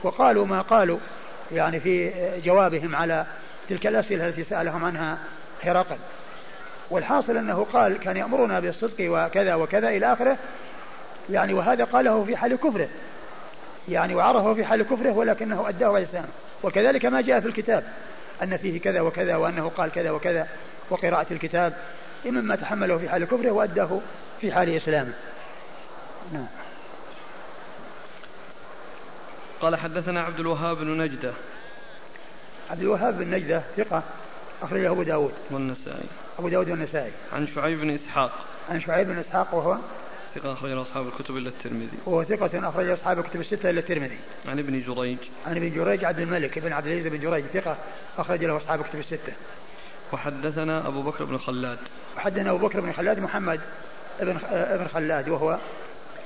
وقالوا ما قالوا يعني في جوابهم على تلك الأسئلة التي سألهم عنها هرقل. والحاصل أنه قال كان يأمرنا بالصدق وكذا وكذا إلى آخره يعني وهذا قاله في حال كفره يعني وعرفه في حال كفره ولكنه أداه على الإسلام. وكذلك ما جاء في الكتاب أن فيه كذا وكذا وأنه قال كذا وكذا وقراءة الكتاب مما تحمله في حال كفره وأداه في حال إسلامه. نعم. قال حدثنا عبد الوهاب بن نجدة. عبد الوهاب بن نجدة ثقة أخرجه أبو داود. والنسائي. أبو داود والنسائي. عن شعيب بن إسحاق. عن شعيب بن إسحاق وهو؟ ثقة أخرج أصحاب الكتب إلا الترمذي. وهو ثقة أخرج أصحاب الكتب الستة إلا الترمذي. عن ابن جريج. عن ابن جريج عبد الملك بن عبد العزيز بن جريج ثقة أخرج له أصحاب الكتب الستة. وحدثنا أبو بكر بن خلاد. وحدثنا أبو بكر بن خلاد محمد ابن ابن خلاد وهو؟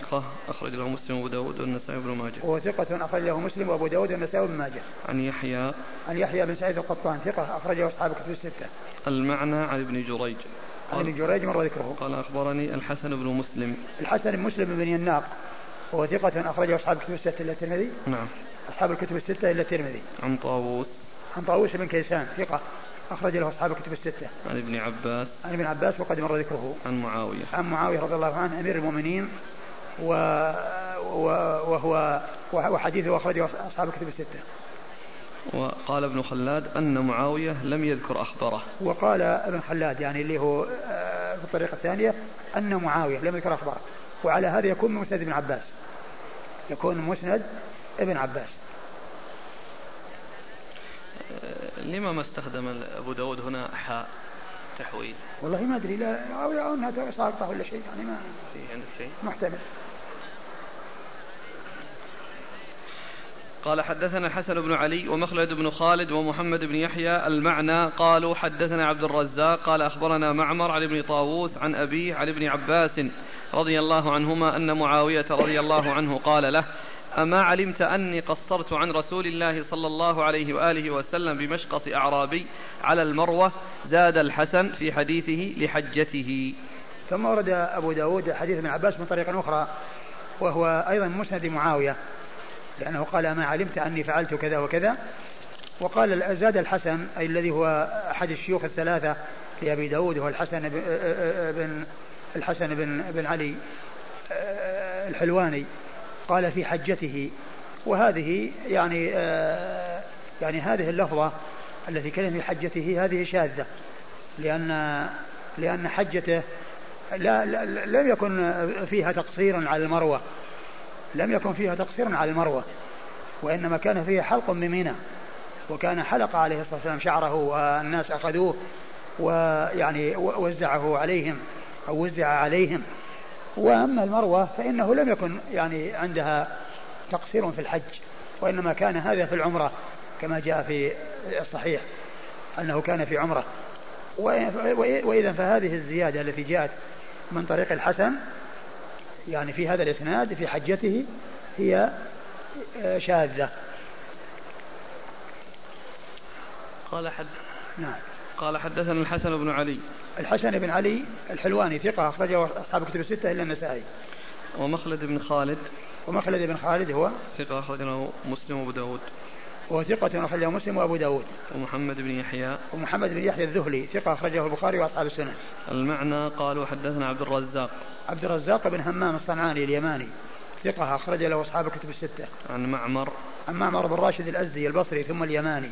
ثقة أخرج له مسلم وأبو داود والنسائي بن ماجه. وهو ثقة أخرج له مسلم وأبو داود والنسائي بن ماجه. عن يحيى. عن يحيى بن سعيد القطان ثقة أخرجه أصحاب الكتب الستة. المعنى عن ابن جريج عن ابن جريج مر ذكره قال أخبرني الحسن بن مسلم الحسن بن مسلم بن يناق وهو ثقة أخرجه أصحاب الكتب الستة إلا الترمذي نعم أصحاب الكتب الستة إلا الترمذي عن طاووس عن طاووس بن كيسان ثقة أخرج له أصحاب الكتب الستة. عن ابن عباس. عن ابن عباس وقد مر ذكره. عن معاوية. عن معاوية رضي الله عنه أمير المؤمنين و... وهو وحديثه أخرجه أصحاب الكتب الستة. وقال ابن خلاد أن معاوية لم يذكر أخباره وقال ابن خلاد يعني اللي هو آه، في الطريقة الثانية أن معاوية لم يذكر أخباره. وعلى هذا يكون مسند ابن عباس. يكون مسند ابن عباس. آه، لما ما استخدم أبو داود هنا حاء تحويل؟ والله ما أدري لا أو أنها ساقطة ولا شيء يعني ما في عندك شيء. محتمل. قال حدثنا الحسن بن علي ومخلد بن خالد ومحمد بن يحيى المعنى قالوا حدثنا عبد الرزاق قال أخبرنا معمر عن ابن طاووس عن أبيه عن ابن عباس رضي الله عنهما أن معاوية رضي الله عنه قال له أما علمت أني قصرت عن رسول الله صلى الله عليه وآله وسلم بمشقص أعرابي على المروة زاد الحسن في حديثه لحجته. ثم ورد أبو داود حديث ابن عباس من طريق أخرى وهو أيضا مسند معاوية لأنه قال ما علمت أني فعلت كذا وكذا. وقال زاد الحسن أي الذي هو أحد الشيوخ الثلاثة في أبي داود هو الحسن بن الحسن بن بن علي الحلواني. قال في حجته. وهذه يعني يعني هذه اللفظة التي كانت في حجته هذه شاذة لأن لأن حجته لا, لا لم يكن فيها تقصير على المروة. لم يكن فيها تقصير على المروة وإنما كان فيها حلق بمنى وكان حلق عليه الصلاة والسلام شعره والناس أخذوه ويعني وزعه عليهم أو وزع عليهم. وأما المروة فإنه لم يكن يعني عندها تقصير في الحج وإنما كان هذا في العمرة كما جاء في الصحيح أنه كان في عمرة. وإذا فهذه الزيادة التي جاءت من طريق الحسن يعني في هذا الإسناد في حجته هي آه، شاذة. قال حد نعم. قال حدثنا الحسن بن علي. الحسن بن علي الحلواني ثقة أخرجه أصحاب كتب الستة إلا النسائي. ومخلد بن خالد. ومخلد بن خالد هو؟ ثقة أخرجه مسلم وأبو داود. وثقة أخرجه مسلم وأبو داود. ومحمد بن يحيى. ومحمد بن يحيى الذهلي ثقة أخرجه البخاري وأصحاب السنة المعنى قالوا حدثنا عبد الرزاق. عبد الرزاق بن همام الصنعاني اليماني ثقة أخرج له أصحاب الكتب الستة. عن معمر. عن معمر بن راشد الأزدي البصري ثم اليماني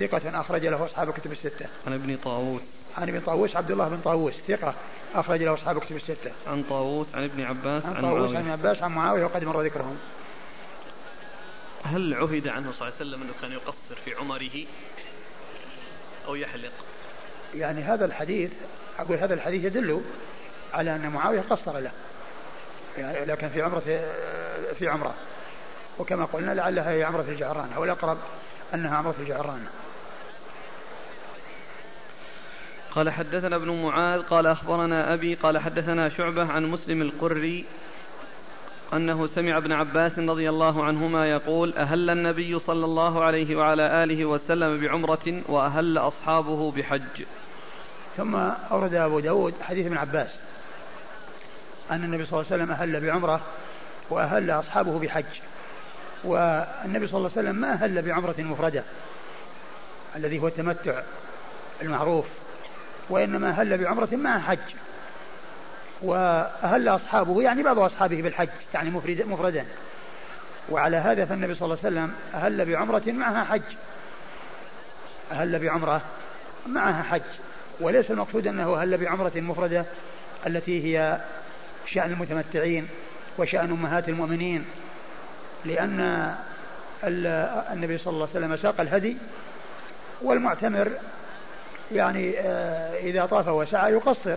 ثقة أخرج له أصحاب الكتب الستة. عن ابن طاووس. عن ابن طاووس عبد الله بن طاووس ثقة أخرج له أصحاب الكتب الستة. عن طاووس عن ابن عباس عن, عن طاووس عن ابن عباس عن معاوية وقد مر ذكرهم. هل عهد عنه صلى الله عليه وسلم أنه كان يقصر في عمره أو يحلق؟ يعني هذا الحديث أقول هذا الحديث يدل على أن معاوية قصر له. يعني لكن في عمرة في عمرة. وكما قلنا لعلها هي عمرة الجعران أو الأقرب أنها عمرة الجعران قال حدثنا ابن معاذ قال أخبرنا أبي قال حدثنا شعبة عن مسلم القري أنه سمع ابن عباس رضي الله عنهما يقول أهل النبي صلى الله عليه وعلى آله وسلم بعمرة وأهل أصحابه بحج. ثم أورد أبو داود حديث ابن عباس أن النبي صلى الله عليه وسلم أهل بعمرة وأهل أصحابه بحج. والنبي صلى الله عليه وسلم ما أهل بعمرة مفردة الذي هو التمتع المعروف وإنما أهل بعمرة مع حج. وأهل أصحابه يعني بعض أصحابه بالحج يعني مفرد مفردا وعلى هذا فالنبي صلى الله عليه وسلم أهل بعمرة معها حج. أهل بعمرة معها حج. وليس المقصود أنه أهل بعمرة مفردة التي هي شأن المتمتعين وشأن أمهات المؤمنين لأن النبي صلى الله عليه وسلم ساق الهدي والمعتمر يعني آه، إذا طاف وسعى يقصر.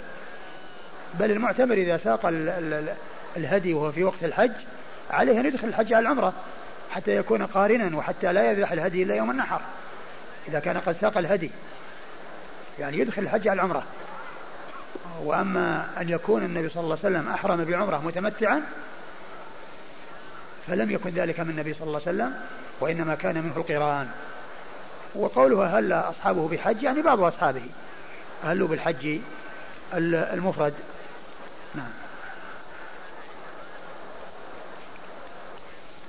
بل المعتمر إذا ساق الهدي وهو في وقت الحج عليه أن يدخل الحج على العمرة حتى يكون قارنا وحتى لا يذبح الهدي إلا يوم النحر إذا كان قد ساق الهدي. يعني يدخل الحج على العمرة. وأما أن يكون النبي صلى الله عليه وسلم أحرم بعمرة متمتعا فلم يكن ذلك من النبي صلى الله عليه وسلم وإنما كان منه القران. وقوله هل أصحابه بحج؟ يعني بعض أصحابه. أهلوا بالحج المفرد.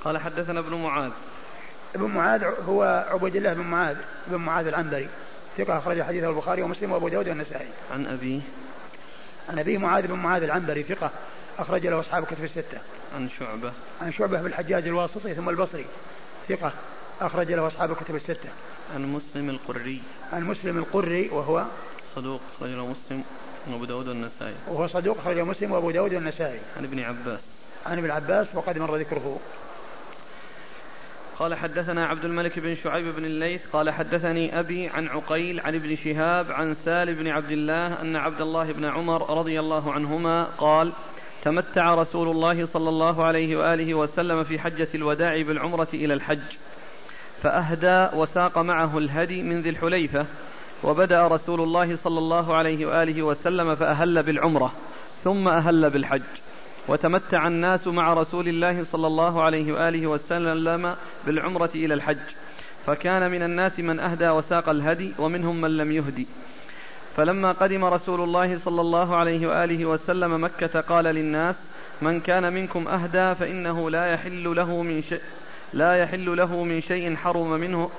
قال حدثنا ابن معاذ. ابن معاذ هو عبيد الله بن معاذ بن معاذ العنبري. ثقة أخرج حديثه البخاري ومسلم وأبو داود والنسائي. عن أبيه عن أبيه معاذ بن معاذ العنبري ثقة أخرج له أصحاب الكتب الستة. عن شعبة. عن شعبة بن الحجاج الواسطي ثم البصري ثقة أخرج له أصحاب الكتب الستة. عن مسلم القري. عن مسلم القري وهو صدوق أخرجه مسلم وأبو داود والنسائي. وهو صدوق أخرجه مسلم وأبو داود والنسائي. عن ابن عباس. عن ابن عباس وقد مر ذكره. قال حدثنا عبد الملك بن شعيب بن الليث قال حدثني أبي عن عقيل عن ابن شهاب عن سال بن عبد الله أن عبد الله بن عمر رضي الله عنهما قال تمتع رسول الله صلى الله عليه وآله وسلم في حجة الوداع بالعمرة إلى الحج فأهدى وساق معه الهدي من ذي الحليفة وبدأ رسول الله صلى الله عليه وآله وسلم فأهل بالعمرة ثم أهل بالحج. وتمتع الناس مع رسول الله صلى الله عليه وآله وسلم بالعمرة إلى الحج. فكان من الناس من أهدى وساق الهدي ومنهم من لم يهدي. فلما قدم رسول الله صلى الله عليه وآله وسلم مكة قال للناس من كان منكم أهدى فإنه لا يحل له من شيء لا يحل له من شيء حرم منه.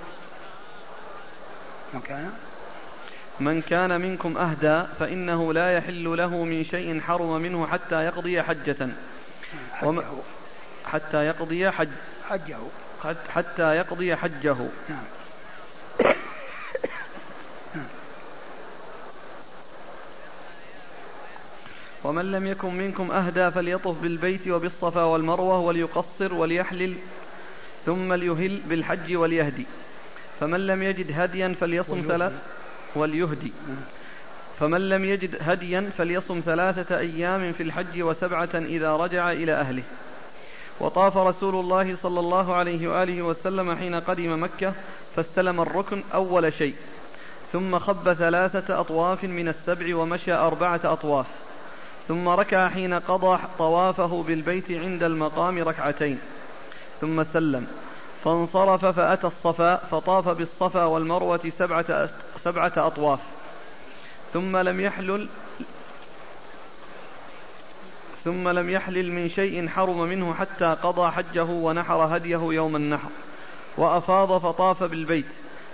من كان؟ من كان منكم أهدى فإنه لا يحل له من شيء حرم منه حتى يقضي حجة. حجه حتى يقضي حج حجه. حتى يقضي حجه. نعم. ومن لم يكن منكم أهدى فليطف بالبيت وبالصفا والمروة وليقصر وليحلل ثم ليهل بالحج وليهدي. فمن لم يجد هديا فليصم ثلاث وليهدي. فمن لم يجد هديا فليصم ثلاثة أيام في الحج وسبعة إذا رجع إلى أهله. وطاف رسول الله صلى الله عليه وآله وسلم حين قدم مكة فاستلم الركن أول شيء. ثم خب ثلاثة أطواف من السبع ومشى أربعة أطواف. ثم ركع حين قضى طوافه بالبيت عند المقام ركعتين. ثم سلم. فانصرف فأتى الصفا فطاف بالصفا والمروة سبعة, سبعة أطواف. ثم لم يحلل ثم لم يحلل من شيء حرم منه حتى قضى حجه ونحر هديه يوم النحر وأفاض فطاف بالبيت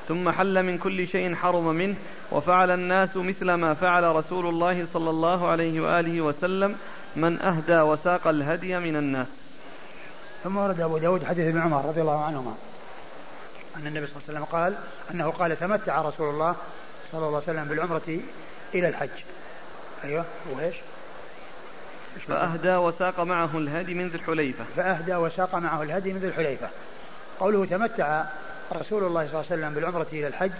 ثم حل من كل شيء حرم منه وفعل الناس مثل ما فعل رسول الله صلى الله عليه وآله وسلم من أهدى وساق الهدي من الناس. ثم ورد أبو داود حديث ابن عمر رضي الله عنهما. أن النبي صلى الله عليه وسلم قال أنه قال تمتع رسول الله صلى الله عليه وسلم بالعمرة إلى الحج. أيوه. وإيش فأهدى وساق معه الهدي من ذي الحليفة. فأهدى وساق معه الهدي من ذي الحليفة. قوله تمتع رسول الله صلى الله عليه وسلم بالعمرة إلى الحج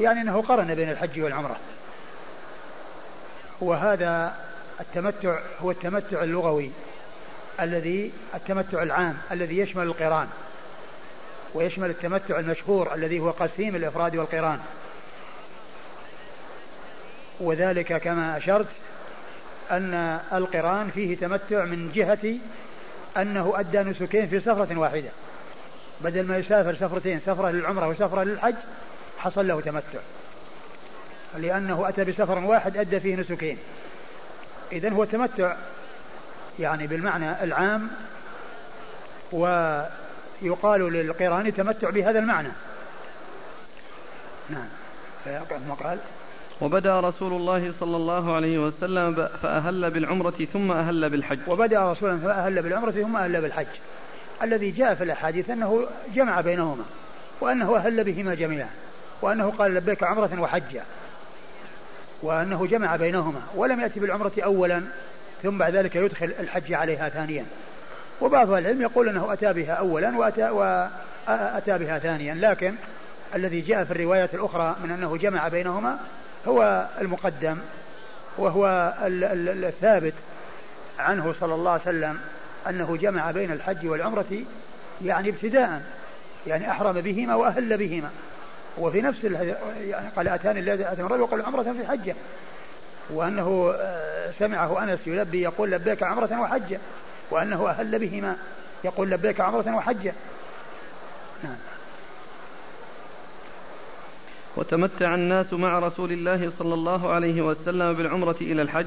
يعني أنه قرن بين الحج والعمرة. وهذا التمتع هو التمتع اللغوي الذي التمتع العام الذي يشمل القران. ويشمل التمتع المشهور الذي هو قسيم الإفراد والقران وذلك كما أشرت أن القران فيه تمتع من جهة أنه أدى نسكين في سفرة واحدة. بدل ما يسافر سفرتين سفرة للعمرة وسفرة للحج حصل له تمتع. لأنه أتى بسفر واحد أدى فيه نسكين. إذن هو تمتع يعني بالمعنى العام ويقال للقران تمتع بهذا المعنى. نعم. ثم قال. وبدأ رسول الله صلى الله عليه وسلم فأهل بالعمرة ثم أهل بالحج. وبدأ رسول الله فأهل بالعمرة ثم أهل بالحج. الذي جاء في الأحاديث أنه جمع بينهما وأنه أهل بهما جميعا وأنه قال لبيك عمرة وحجا وأنه جمع بينهما ولم يأتي بالعمرة أولا ثم بعد ذلك يدخل الحج عليها ثانيا. وبعض العلم يقول أنه أتى بها أولا وأتى, وأتى بها ثانيا لكن الذي جاء في الرواية الأخرى من أنه جمع بينهما هو المقدم وهو الثابت عنه صلى الله عليه وسلم أنه جمع بين الحج والعمرة يعني ابتداء يعني أحرم بهما وأهل بهما. وفي نفس يعني قال أتاني الذي أتى من وقال عمرة في حجة. وأنه آه، سمعه أنس يلبي يقول لبيك عمرة وحجة. وأنه أهل بهما. يقول لبيك عمرة وحجة. نعم. وتمتع الناس مع رسول الله صلى الله عليه وسلم بالعمرة إلى الحج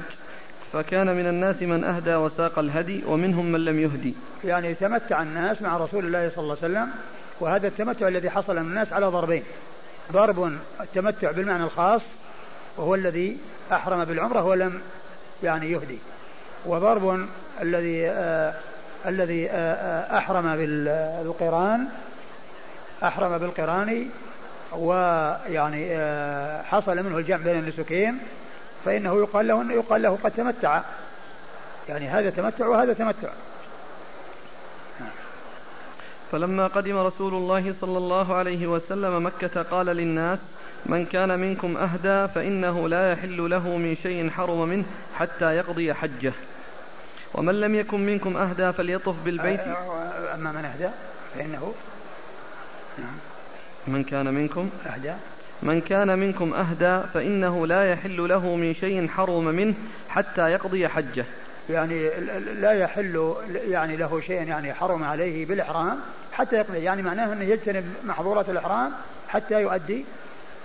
فكان من الناس من أهدى وساق الهدي ومنهم من لم يهدي. يعني تمتع الناس مع رسول الله صلى الله عليه وسلم وهذا التمتع الذي حصل من الناس على ضربين. ضرب التمتع بالمعنى الخاص وهو الذي أحرم بالعمرة ولم يعني يهدي. وضرب الذي آه الذي آه, آه، أحرم بالقرآن أحرم بالقرآن ويعني آه، حصل منه الجمع بين النسكين فإنه يقال له يقال له قد تمتع. يعني هذا تمتع وهذا تمتع. فلما قدم رسول الله صلى الله عليه وسلم مكة قال للناس من كان منكم أهدى فإنه لا يحل له من شيء حرم منه حتى يقضي حجه. ومن لم يكن منكم أهدى فليطف بالبيت. أما من أهدى فإنه. نعم. من كان منكم أهدى. من كان منكم أهدى فإنه لا يحل له من شيء حرم منه حتى يقضي حجه. يعني لا يحل يعني له شيء يعني حرم عليه بالإحرام حتى يقضي. يعني معناه أنه يجتنب محظورات الإحرام حتى يؤدي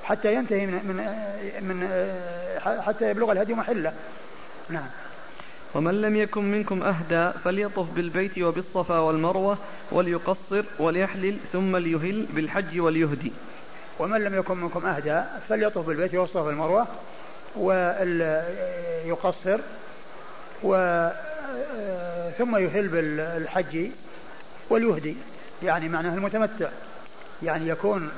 حتى ينتهي من من من حتى يبلغ الهدي محله. نعم. ومن لم يكن منكم أهدى فليطف بالبيت وبالصفا والمروة وليقصر وليحلل ثم ليهل بالحج وليهدي. ومن لم يكن منكم أهدى فليطف بالبيت والصفا والمروة ويقصر و ثم يهل بالحج وليهدي. يعني معناه المتمتع. يعني يكون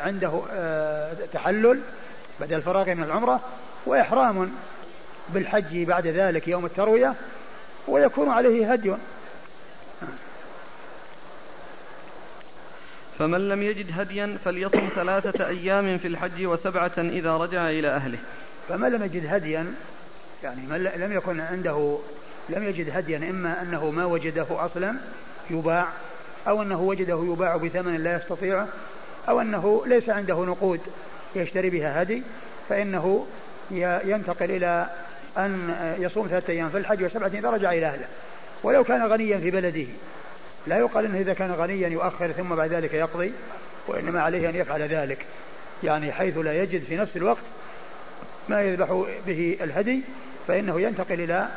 عنده آه، تحلل بعد الفراغ من العمرة وإحرام بالحج بعد ذلك يوم التروية ويكون عليه هدي. فمن لم يجد هديا فليصم ثلاثة أيام في الحج وسبعة إذا رجع إلى أهله. فمن لم يجد هديا يعني من لم يكن عنده لم يجد هديا إما أنه ما وجده أصلا يباع أو أنه وجده يباع بثمن لا يستطيعه أو أنه ليس عنده نقود يشتري بها هدي فإنه ينتقل إلى أن يصوم ثلاثة أيام في الحج وسبعة إذا رجع إلى أهله. ولو كان غنيا في بلده. لا يقال أنه إذا كان غنيا يؤخر ثم بعد ذلك يقضي وإنما عليه أن يفعل ذلك. يعني حيث لا يجد في نفس الوقت ما يذبح به الهدي فإنه ينتقل إلى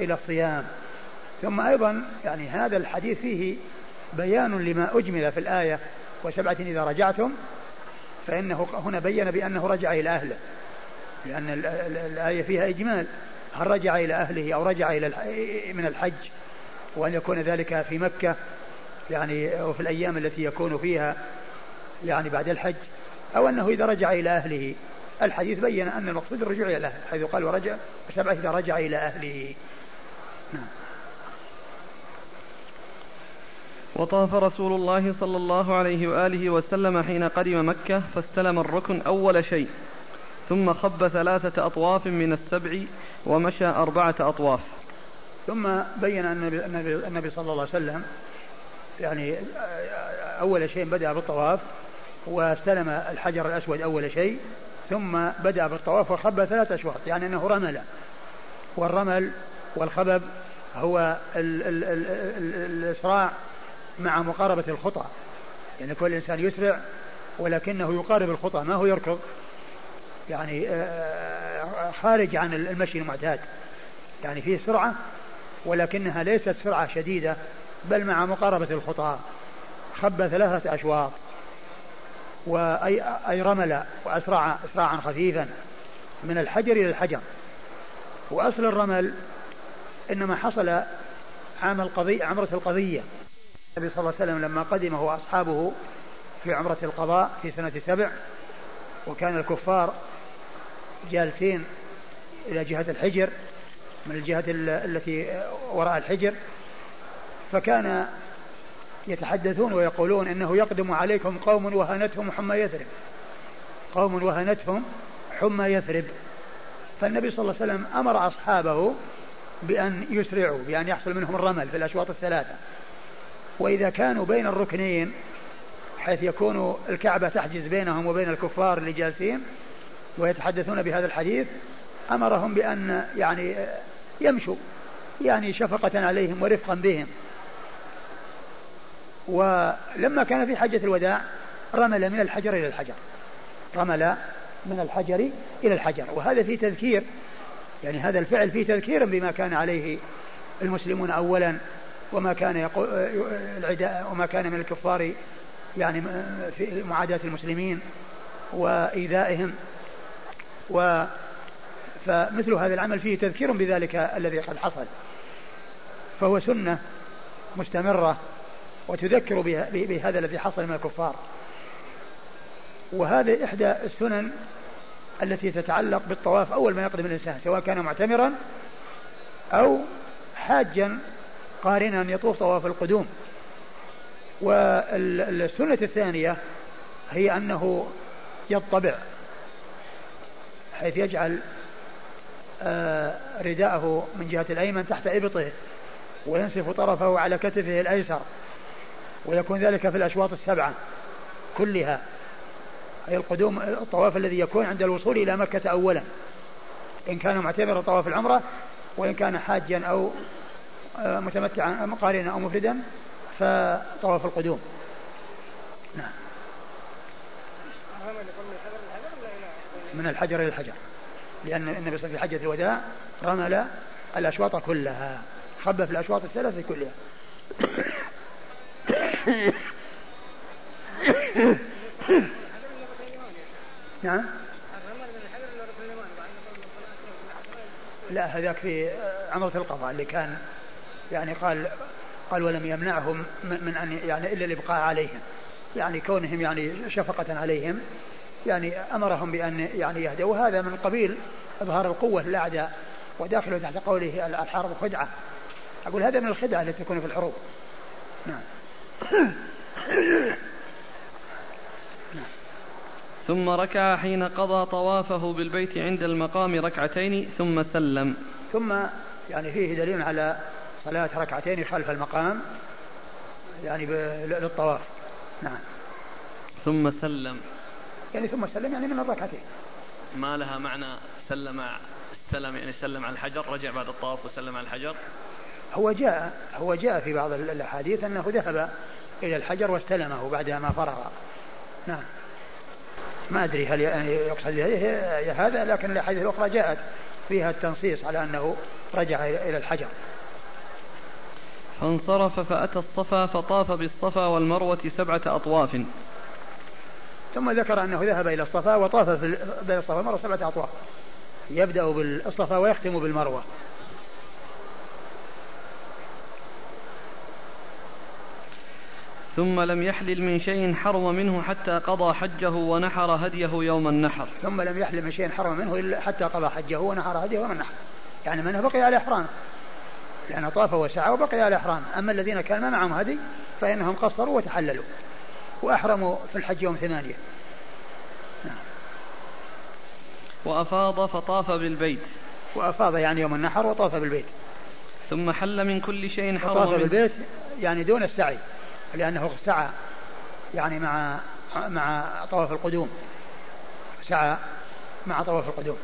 إلى الصيام. ثم أيضا يعني هذا الحديث فيه بيان لما أجمل في الآية. وسبعة إذا رجعتم فإنه هنا بين بأنه رجع إلى أهله لأن الآية فيها إجمال. هل رجع إلى أهله أو رجع إلى من الحج؟ وأن يكون ذلك في مكة يعني وفي الأيام التي يكون فيها يعني بعد الحج أو أنه إذا رجع إلى أهله. الحديث بين أن المقصود الرجوع إلى أهله حيث قال ورجع سبعة إذا رجع إلى أهله. نعم. وطاف رسول الله صلى الله عليه وآله وسلم حين قدم مكة فاستلم الركن أول شيء ثم خب ثلاثة أطواف من السبع ومشى أربعة أطواف. ثم بين النبي, النبي, صلى الله عليه وسلم يعني أول شيء بدأ بالطواف واستلم الحجر الأسود أول شيء ثم بدأ بالطواف وخب ثلاثة أشواط يعني أنه رمل. والرمل والخبب هو ال ال ال ال الإسراع مع مقاربة الخطى يعني كل إنسان يسرع ولكنه يقارب الخطى ما هو يركض؟ يعني آه، خارج عن المشي المعتاد. يعني فيه سرعة ولكنها ليست سرعة شديدة بل مع مقاربة الخطى خب ثلاثة أشواط وأي أي رمل وأسرع إسراعا خفيفا من الحجر إلى الحجر. وأصل الرمل إنما حصل عام القضية عمرة القضية. النبي صلى الله عليه وسلم لما قدم هو أصحابه في عمرة القضاء في سنة سبع وكان الكفار جالسين إلى جهة الحجر من الجهة التي وراء الحجر فكان يتحدثون ويقولون إنه يقدم عليكم قوم وهنتهم حمى يثرب قوم وهنتهم حمى يثرب. فالنبي صلى الله عليه وسلم أمر أصحابه بأن يسرعوا بأن يحصل منهم الرمل في الأشواط الثلاثة. وإذا كانوا بين الركنين حيث يكون الكعبة تحجز بينهم وبين الكفار اللي جالسين ويتحدثون بهذا الحديث أمرهم بأن يعني يمشوا يعني شفقة عليهم ورفقا بهم. ولما كان في حجة الوداع رمل من الحجر إلى الحجر. رمل من الحجر إلى الحجر. وهذا فيه تذكير يعني هذا الفعل فيه تذكير بما كان عليه المسلمون أولا. وما كان يقول العداء وما كان من الكفار يعني في معاداة المسلمين وإيذائهم. و فمثل هذا العمل فيه تذكير بذلك الذي قد حصل. فهو سنة مستمرة وتذكر بهذا الذي حصل من الكفار. وهذه إحدى السنن التي تتعلق بالطواف أول ما يقدم الإنسان سواء كان معتمرا أو حاجا قارنا يطوف طواف القدوم. والسنة الثانية هي أنه يطبع حيث يجعل آه، رداءه من جهة الأيمن تحت إبطه وينسف طرفه على كتفه الأيسر ويكون ذلك في الأشواط السبعة كلها. أي القدوم الطواف الذي يكون عند الوصول إلى مكة أولا إن كان معتمرا طواف العمرة وإن كان حاجا أو متمتعا مقارنا أو مفردا فطواف القدوم. نعم. من الحجر إلى الحجر. لأن النبي صلى الله عليه وسلم في حجة الوداع رمل الأشواط كلها. خب في الأشواط الثلاثة كلها. نعم. لا هذاك في عمرة القضاء اللي كان يعني قال قال ولم يمنعهم من أن يعني إلا الإبقاء عليهم. يعني كونهم يعني شفقة عليهم يعني أمرهم بأن يعني يهدوا وهذا من قبيل إظهار القوة للأعداء. وداخله تحت قوله الحرب خدعة أقول هذا من الخدعة التي تكون في الحروب. نعم. ثم ركع حين قضى طوافه بالبيت عند المقام ركعتين ثم سلم. ثم يعني فيه دليل على صلاة ركعتين خلف المقام يعني للطواف. نعم. ثم سلم. يعني ثم سلم يعني من الركعتين. ما لها معنى سلم استلم يعني سلم على الحجر رجع بعد الطواف وسلم على الحجر؟ هو جاء هو جاء في بعض الأحاديث أنه ذهب إلى الحجر واستلمه بعدما فرغ. نعم. ما أدري هل يعني يقصد هذا لكن الأحاديث الأخرى جاءت فيها التنصيص على أنه رجع إلى الحجر. فانصرف فأتى الصفا فطاف بالصفا والمروة سبعة أطواف. ثم ذكر أنه ذهب إلى الصفا وطاف بين الصفا والمروة سبعة أطواف. يبدأ بالصفا ويختم بالمروة. ثم لم يحلل من شيء حرم منه حتى قضى حجه ونحر هديه يوم النحر. ثم لم يحلل من شيء حرم منه إلا حتى قضى حجه ونحر هديه يوم النحر. يعني منه بقي على إحرام لأنه طاف وسعى وبقي على إحرام أما الذين كان ما معهم هدي فإنهم قصروا وتحللوا وأحرموا في الحج يوم ثمانية. نعم. وأفاض فطاف بالبيت. وأفاض يعني يوم النحر وطاف بالبيت. ثم حل من كل شيء حرم وطاف بالبيت يعني دون السعي لأنه سعى يعني مع مع طواف القدوم. سعى مع طواف القدوم.